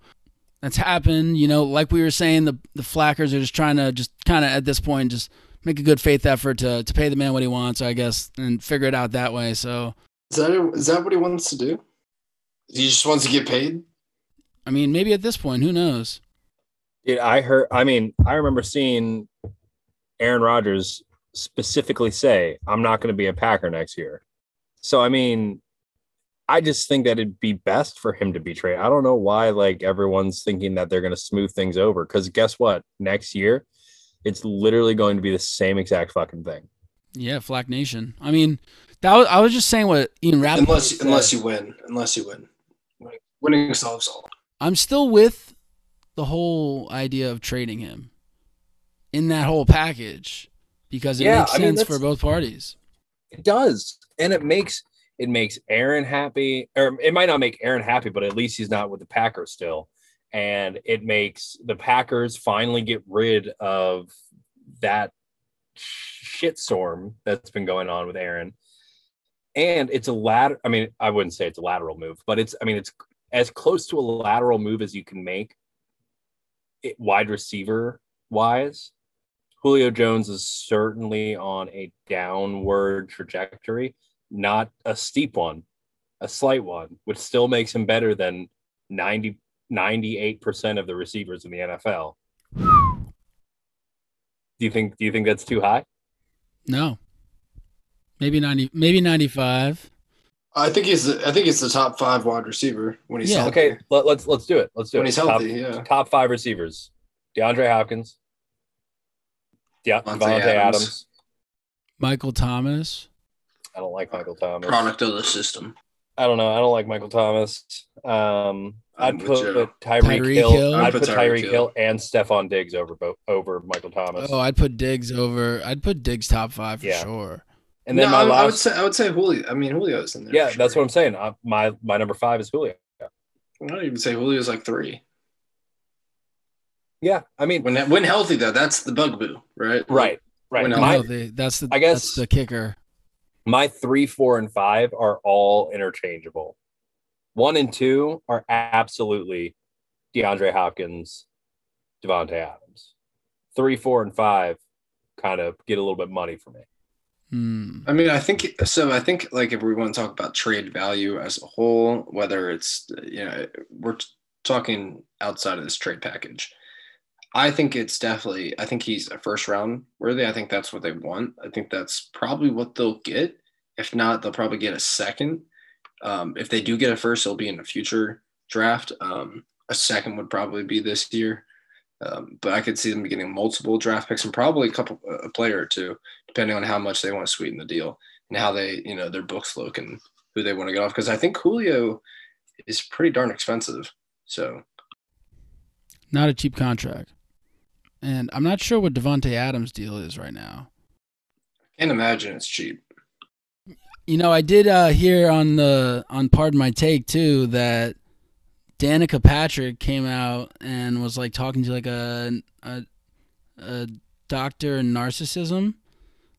That's happened, you know. Like we were saying, the the Flackers are just trying to just kind of at this point just make a good faith effort to to pay the man what he wants, I guess, and figure it out that way. So, Is that is that what he wants to do? He just wants to get paid. I mean, maybe at this point, who knows? Dude, I heard. I mean, I remember seeing Aaron Rodgers specifically say, "I'm not going to be a Packer next year." So, I mean, I just think that it'd be best for him to be traded. I don't know why, like everyone's thinking that they're going to smooth things over. Because guess what? Next year, it's literally going to be the same exact fucking thing. Yeah, Flack Nation. I mean, that was, I was just saying what Ian Rapoport Unless said. unless you win, unless you win, Winning- winning solves all. I'm still with the whole idea of trading him in that whole package because it Yeah, makes I mean, sense that's- for both parties. It does, and it makes it makes Aaron happy, or it might not make Aaron happy, but at least he's not with the Packers still, and it makes the Packers finally get rid of that shitstorm that's been going on with Aaron, and it's a lat. I mean, I wouldn't say it's a lateral move, but it's. I mean, it's as close to a lateral move as you can make. It, wide receiver wise, Julio Jones is certainly on a downward trajectory, not a steep one, a slight one, which still makes him better than 90, 98% of the receivers in the NFL. Do you think do you think that's too high? No. Maybe ninety. Maybe ninety-five. I think he's the, I think he's the top five wide receiver when he's Yeah. healthy. Okay, let, let's let's do it. Let's do when it. he's top, healthy, yeah. top five receivers: DeAndre Hopkins, De- Davante Davante Adams. Adams. Michael Thomas. I don't like Michael Thomas. Product of the system. I don't know. I don't like Michael Thomas. Um, I'm I'd put Joe. Tyreek Tyreek Hill. Hill. I'd I'd put put Tyreek Tyreek Hill. Hill and Stefon Diggs over over Michael Thomas. Oh, I'd put Diggs over. I'd put Diggs top five for Yeah. sure. and then no, my I, I would say I would say Julio. I mean Julio's in there. yeah, for that's what I'm saying. Uh, my my number five is Julio. I don't even say Julio's like three. Yeah, I mean, When when healthy though, that's the bugaboo, right? right, right. When No, My they- that's the. I guess- that's the kicker. my three, four, and five are all interchangeable. One and two are absolutely DeAndre Hopkins, Davante Adams. Three, four, and five kind of get a little bit money for me. Hmm. I mean, I think so. I think like if we want to talk about trade value as a whole, whether it's you know we're t- talking outside of this trade package, I think it's definitely. I think he's a first round worthy. I think that's what they want. I think that's probably what they'll get. If not, they'll probably get a second. Um, if they do get a first, it'll be in a future draft. Um, a second would probably be this year. Um, but I could see them getting multiple draft picks and probably a couple, a player or two, depending on how much they want to sweeten the deal and how they, you know, their books look and who they want to get off. Because I think Julio is pretty darn expensive. So Not a cheap contract. And I'm not sure what Davante Adams' deal is right now. I can't imagine it's cheap. You know, I did uh, hear on the on Pardon My Take too that Danica Patrick came out and was like talking to like a a, a doctor in narcissism,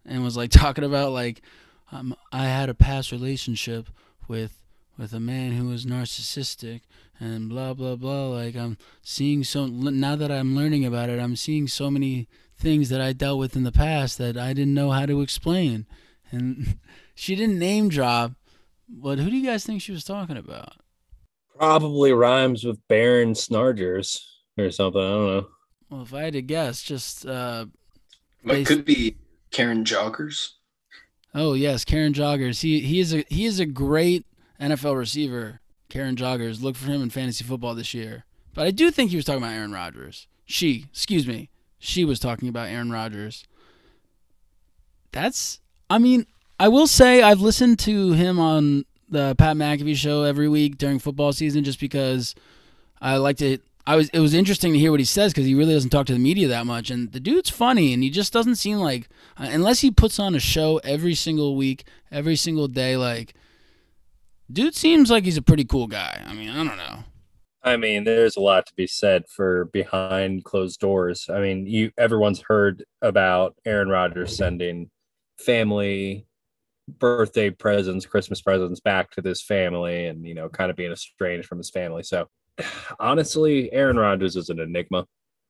and was like talking about like um, I had a past relationship with with a man who was narcissistic and blah blah blah. Like I'm seeing so now that I'm learning about it, I'm seeing so many things that I dealt with in the past that I didn't know how to explain, and. She didn't name drop, but who do you guys think she was talking about? Probably rhymes with Baron Snargers or something. I don't know. Well, if I had to guess, just uh But Based- could be Karen Joggers. oh yes, Karen Joggers. He he is a he is a great NFL receiver. Karen Joggers. Look for him in fantasy football this year. But I do think he was talking about Aaron Rodgers. She, excuse me, she was talking about Aaron Rodgers. That's I mean, I will say I've listened to him on the Pat McAfee show every week during football season just because I like to I was it was interesting to hear what he says because he really doesn't talk to the media that much and the dude's funny and he just doesn't seem like uh, unless he puts on a show every single week every single day like dude seems like he's a pretty cool guy I mean I don't know I mean, there's a lot to be said for behind closed doors. I mean, you everyone's heard about Aaron Rodgers sending family birthday presents, Christmas presents back to this family and, you know, kind of being estranged from his family. So, honestly, Aaron Rodgers is an enigma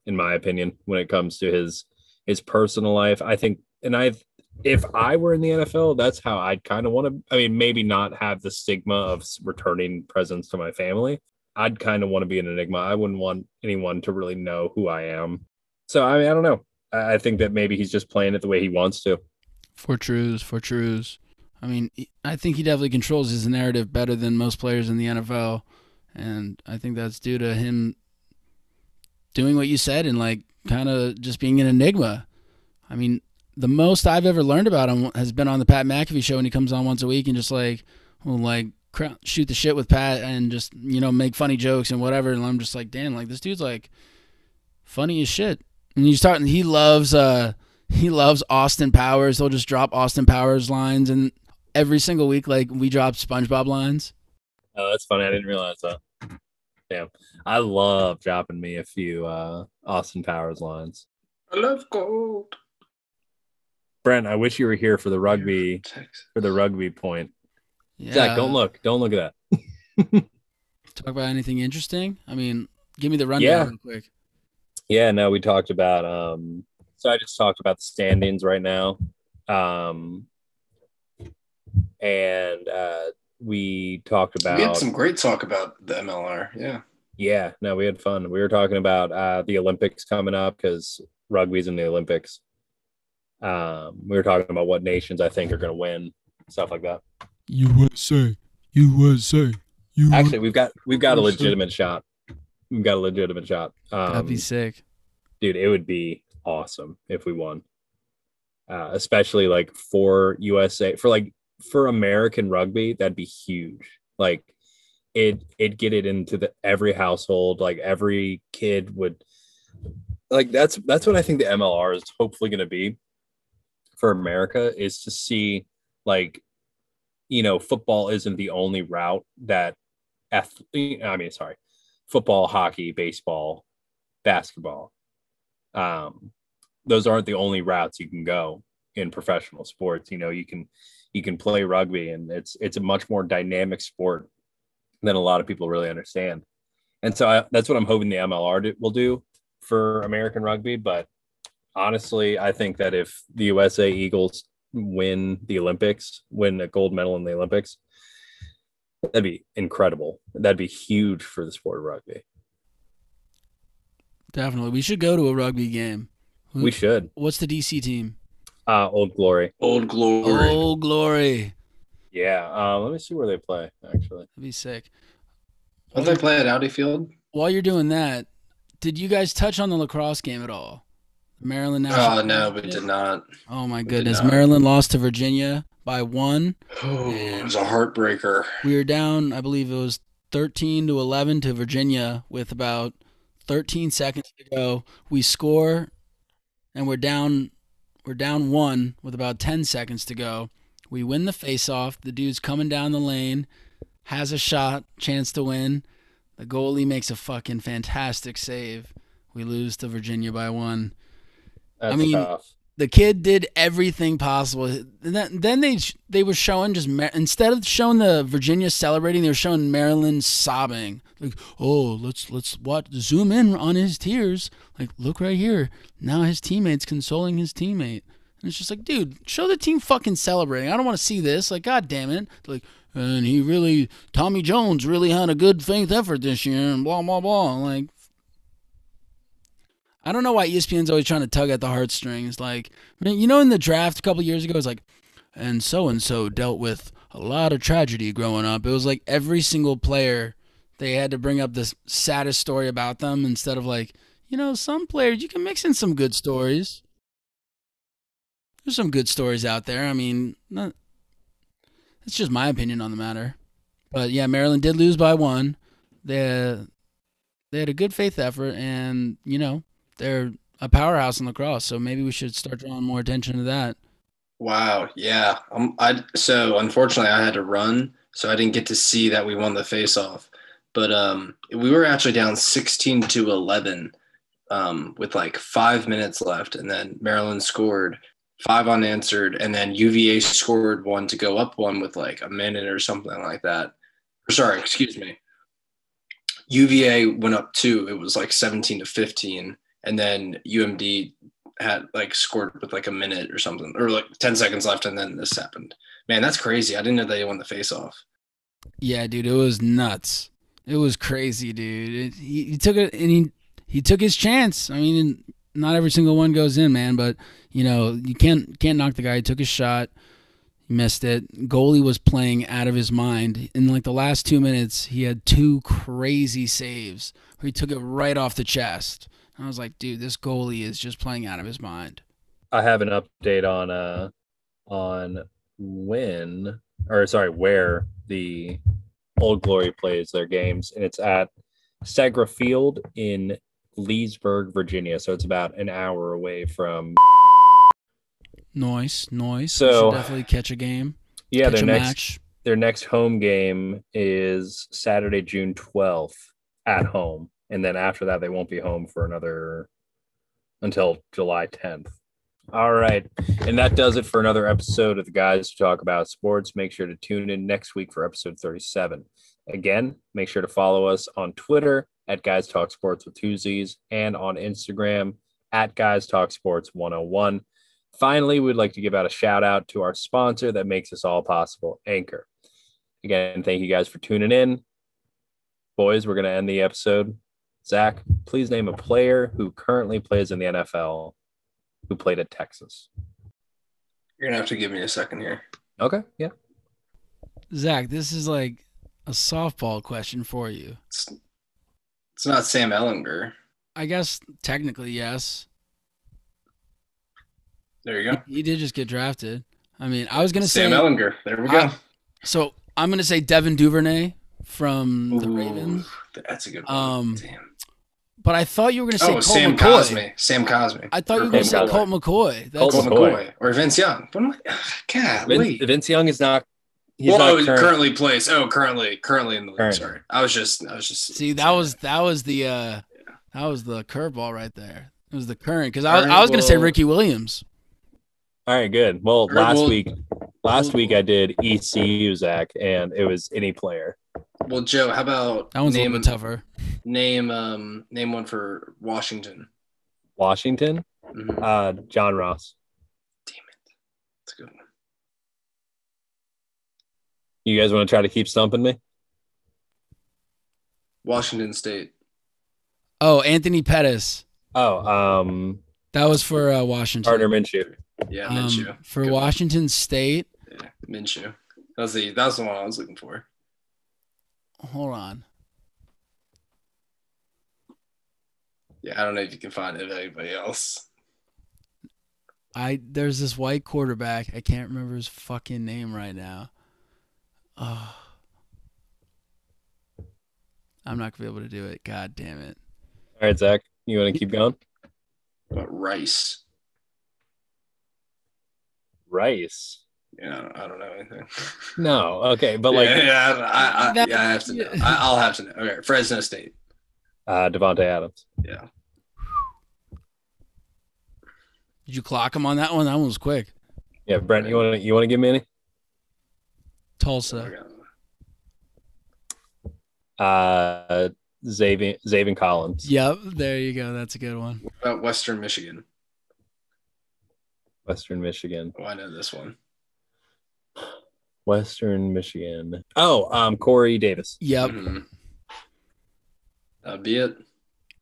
in my opinion when it comes to his his personal life. I think and I if I were in the NFL, that's how I'd kind of want to I mean, maybe not have the stigma of returning presents to my family, I'd kind of want to be an enigma. I wouldn't want anyone to really know who I am. So I mean, I don't know. I think that maybe he's just playing it the way he wants to. for trues for trues I mean I think he definitely controls his narrative better than most players in the NFL and I think that's due to him doing what you said and like kind of just being an enigma. I mean, the most I've ever learned about him has been on the Pat McAfee show, and he comes on once a week and just like, will like cr- shoot the shit with Pat and just you know make funny jokes and whatever. And I'm just like, damn, like this dude's like funny as shit. And you start, and he loves, uh, he loves Austin Powers. He'll just drop Austin Powers lines, and every single week, like we drop SpongeBob lines. Oh, that's funny. I didn't realize that. Damn. I love dropping me a few uh Austin Powers lines. I love gold. Brent, I wish you were here for the rugby for the rugby point. Yeah. Zach, don't look. Don't look at that. Talk about anything interesting? I mean, give me the rundown Yeah. real quick. Yeah, no, we talked about um so I just talked about the standings right now. Um and uh we talked about We had some great talk about the MLR. Yeah. yeah, no, we had fun. We were talking about uh the Olympics coming up because rugby's in the Olympics. Um we were talking about what nations I think are gonna win, stuff like that. USA, USA, you. Actually, we've got we've got a legitimate shot. We've got a legitimate shot. Um, that'd be sick. dude, it would be awesome if we won. Uh, especially like for USA for like for American rugby, that'd be huge. Like it it get it into the every household, like every kid would like that's that's what I think the MLR is hopefully gonna be for America is to see like you know football isn't the only route that ath- I mean sorry football hockey baseball basketball um those aren't the only routes you can go in professional sports. You know you can you can play rugby and it's it's a much more dynamic sport than a lot of people really understand. And so I, that's what i'm hoping the mlr do, will do for american rugby but honestly i think that if the usa eagles win the olympics win a gold medal in the olympics that'd be incredible that'd be huge for the sport of rugby Definitely, we should go to a rugby game. Who- we should What's the DC team? uh old glory Old glory. Oh, glory! Yeah, uh, let me see where they play. Actually, That'd be sick. Don't they play at Audi Field? While you're doing that, did you guys touch on the lacrosse game at all? Maryland uh, National. Oh no, we did not. Oh my goodness! Maryland lost to Virginia by one. Oh, it was a heartbreaker. We were down, I believe it was 13 to 11 to Virginia with about 13 seconds to go. We score and we're down we're down 1 with about 10 seconds to go. We win the face-off. The dude's coming down the lane, has a shot, chance to win. The goalie makes a fucking fantastic save. We lose to Virginia by 1 that's mean, tough. the kid did everything possible. Then, then they they were showing just instead of showing the Virginia celebrating, they were showing Maryland sobbing. Like, oh, let's let's watch zoom in on his tears. Like, look right here. Now his teammate's consoling his teammate. And it's just like, dude, show the team fucking celebrating. I don't want to see this. Like, god damn it. Like, and he really, Tommy Jones really had a good faith effort this year, and blah blah blah. Like, I don't know why ESPN's always trying to tug at the heartstrings. Like, you know, in the draft a couple years ago, it was like, and so and so dealt with a lot of tragedy growing up. It was like every single player, they had to bring up the saddest story about them instead of like, you know, some players, you can mix in some good stories. There's some good stories out there. I mean, not, that's just my opinion on the matter. But yeah, Maryland did lose by one. They, they had a good faith effort, and, you know, they're a powerhouse in lacrosse, so maybe we should start drawing more attention to that. Wow. Yeah. Um. I so unfortunately I had to run, so I didn't get to see that we won the face-off. But um, we were actually down sixteen to eleven, um, with like five minutes left, and then Maryland scored five unanswered, and then UVA scored one to go up one with like a minute or something like that. Or sorry, excuse me. UVA went up two. It was like seventeen to fifteen, and then UMD had like scored with like a minute or something, or like 10 seconds left, and then this happened. Man, that's crazy. I didn't know they won the face off. Yeah, dude, it was nuts. It was crazy, dude. It, he, he took it and he he took his chance. I mean, not every single one goes in, man, but you know you can't can't knock the guy. He took his shot, he missed it. Goalie was playing out of his mind. In like the last two minutes, he had two crazy saves he took it right off the chest. I was like, dude, this goalie is just playing out of his mind. I have an update on uh on when or sorry where the Old Glory plays their games, and it's at Segra Field in Leesburg, Virginia. So it's about an hour away from. Noise, noise. So- definitely catch a game. Yeah, catch their next match. their next home game is Saturday, June twelfth at home, and then after that they won't be home for another until July tenth. All right. And that does it for another episode of the Guys Who Talk About Sports. Make sure to tune in next week for episode 37. Again, make sure to follow us on Twitter at Guys Talk Sports with two Z's and on Instagram at Guys Talk Sports 101. Finally, we'd like to give out a shout out to our sponsor that makes this all possible, Anchor. Again, thank you guys for tuning in. Boys, we're going to end the episode. Zach, please name a player who currently plays in the NFL who played at Texas. You're gonna have to give me a second here. Okay. Yeah. Zach, this is like a softball question for you. It's, it's not Sam Ehlinger. I guess technically, yes. There you go. He did just get drafted. I mean, I was gonna Sam say Sam Ehlinger. There we go. I- so. I'm gonna say Devin Duvernay from the Ravens, That's a good one. Um, Damn. But I thought you were gonna say Oh, Colt Sam McCoy. Cosmi. Sam Cosmi. I thought you were gonna say Colt McCoy. That's Colt Colt McCoy. McCoy or Vince Young. What am I? God, Vince, wait. Vince Young is not. He's well, not oh, current- currently plays. Oh, currently, currently in the league. Current. Sorry, I was just, I was just. See, that was that was the uh that was the curveball right there. It was the current because I, was- I was gonna say Ricky Williams. All right, good. Well, Or, last well- week, last week I did ECU Zach, and it was any player. Well, Joe, how about That one's a little bit tougher. Name um name one for Washington? Washington, Mhm. uh, John Ross. Damn it, that's a good one. You guys want to try to keep stumping me? Washington State. Oh, Anthony Pettis. Oh, um, That was for uh, Washington. Gardner Minshew. Yeah, Um, Minshew. for Good one. Washington State. Yeah, Minshew. That's the that's the one I was looking for. Hold on. Yeah, I don't know if you can find it anybody else. I there's this white quarterback. I can't remember his fucking name right now. Oh. I'm not gonna be able to do it. God damn it. All right, Zach, you want to keep going? What about Rice? Rice. Yeah, I don't, know anything. No, okay, but like yeah, yeah, I, I, yeah, I have to know. yeah. I, I'll have to know. Okay, Fresno State. uh, Davante Adams. Yeah. Did you clock him on that one? That one was quick. Yeah, Brent, you want to you want to give me any? Tulsa. Okay. Uh, Xavier Xavier Collins, Yep, there you go. That's a good one. What about Western Michigan? Western Michigan. Oh, I know this one. Western Michigan. Oh, um, Corey Davis. Yep. Mhm. That'd be it.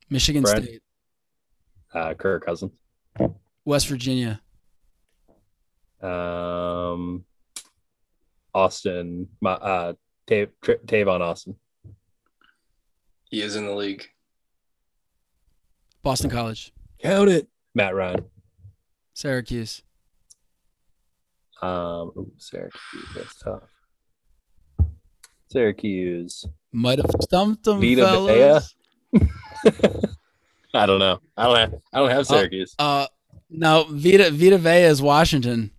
Michigan Brad? State. Uh, Kirk Cousins. West Virginia. Um, Austin. Ma- Uh, Ta- Tra- Tavon Austin. He is in the league. Boston College. Count it. Matt Ryan. Syracuse. Um, ooh, Syracuse. That's tough. Syracuse. Might have stumped them, Vita fellas. I don't know. I don't have. I don't have Syracuse. Uh, no, Vita Vita Vea is Washington.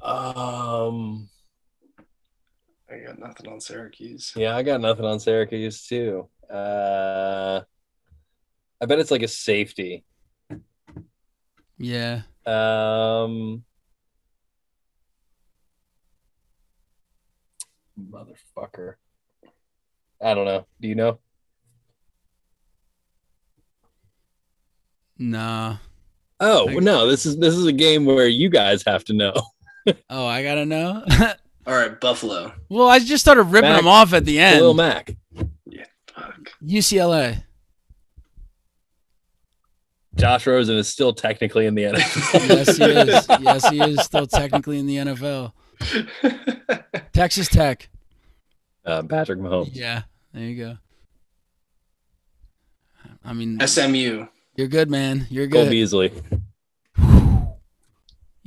Um. I got nothing on Syracuse. Yeah, I got nothing on Syracuse too. Uh, I bet it's like a safety. Yeah. Um, motherfucker. I don't know. Do you know? Nah. Oh I- no, this is this is a game where you guys have to know. Oh, I gotta know. All right, Buffalo. well, I just started ripping Mac- them off at the end. Lil Mac. Fuck. UCLA. Josh Rosen is still technically in the NFL. Yes, he is. yes, he is still technically in the NFL. Texas Tech. uh, Patrick Mahomes. Yeah, there you go. I mean, SMU. You're good, man. You're good. Cole good. Beasley.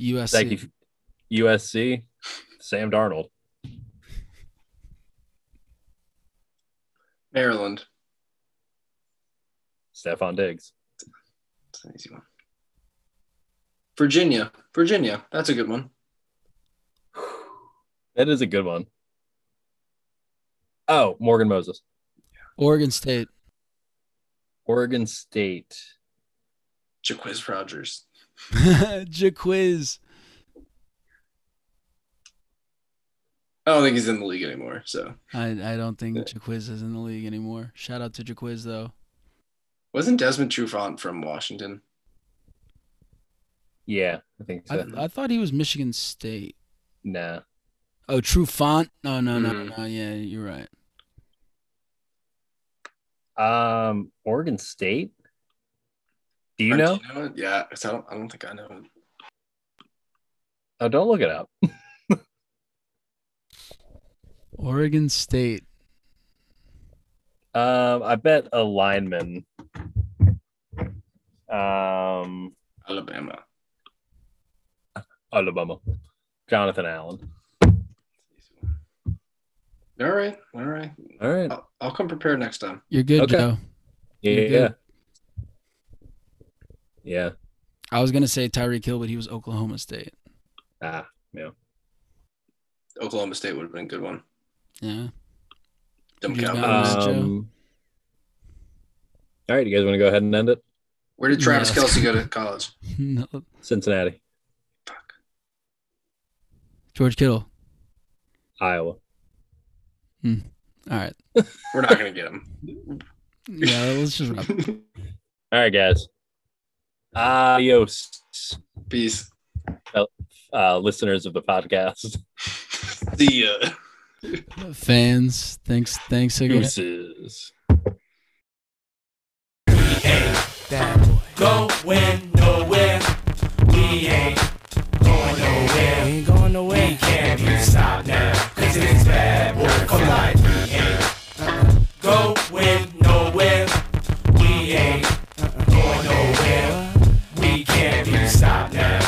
USC. Thank you. USC. Sam Darnold. Maryland. Stefon Diggs. That's an easy one. Virginia. Virginia. That's a good one. That is a good one. Oh, Morgan Moses. Oregon State. Oregon State. Jacquizz Rodgers. Jacquizz. I don't think he's in the league anymore. So I I don't think Jacquizz is in the league anymore. Shout out to Jacquizz though. wasn't Desmond Trufant from Washington? Yeah, I think so. I, I thought he was Michigan State. nah. Oh, Trufant? No, no, no, Mhm. no. Yeah, you're right. Um, Oregon State. Do you know? Do you know it? Yeah, 'cause I don't. I don't think I know it. Oh, don't look it up. Oregon State. Um, I bet a lineman. Um, Alabama. Alabama. Jonathan Allen. All right, all right. All right. I'll, I'll come prepared next time. You're good, Okay. Joe. Yeah. You're Yeah. good. Yeah. I was gonna say Tyreek Hill, but he was Oklahoma State. Ah, yeah. Oklahoma State would have been a good one. Yeah. Dumb You got Cowboys. Um, all right, you guys want to go ahead and end it? Where did Travis Yeah. Kelce go to college? No, Cincinnati, Fuck. George Kittle. Iowa. Hmm. All right. We're not gonna get him. Yeah, let's just wrap. All right, guys. Adios, Peace. uh, listeners of the podcast. See ya. Fans, thanks, thanks again. Deuces. We ain't going nowhere. We ain't going nowhere. We ain't going nowhere. We can't be stopped now. Cause it's bad boy for life.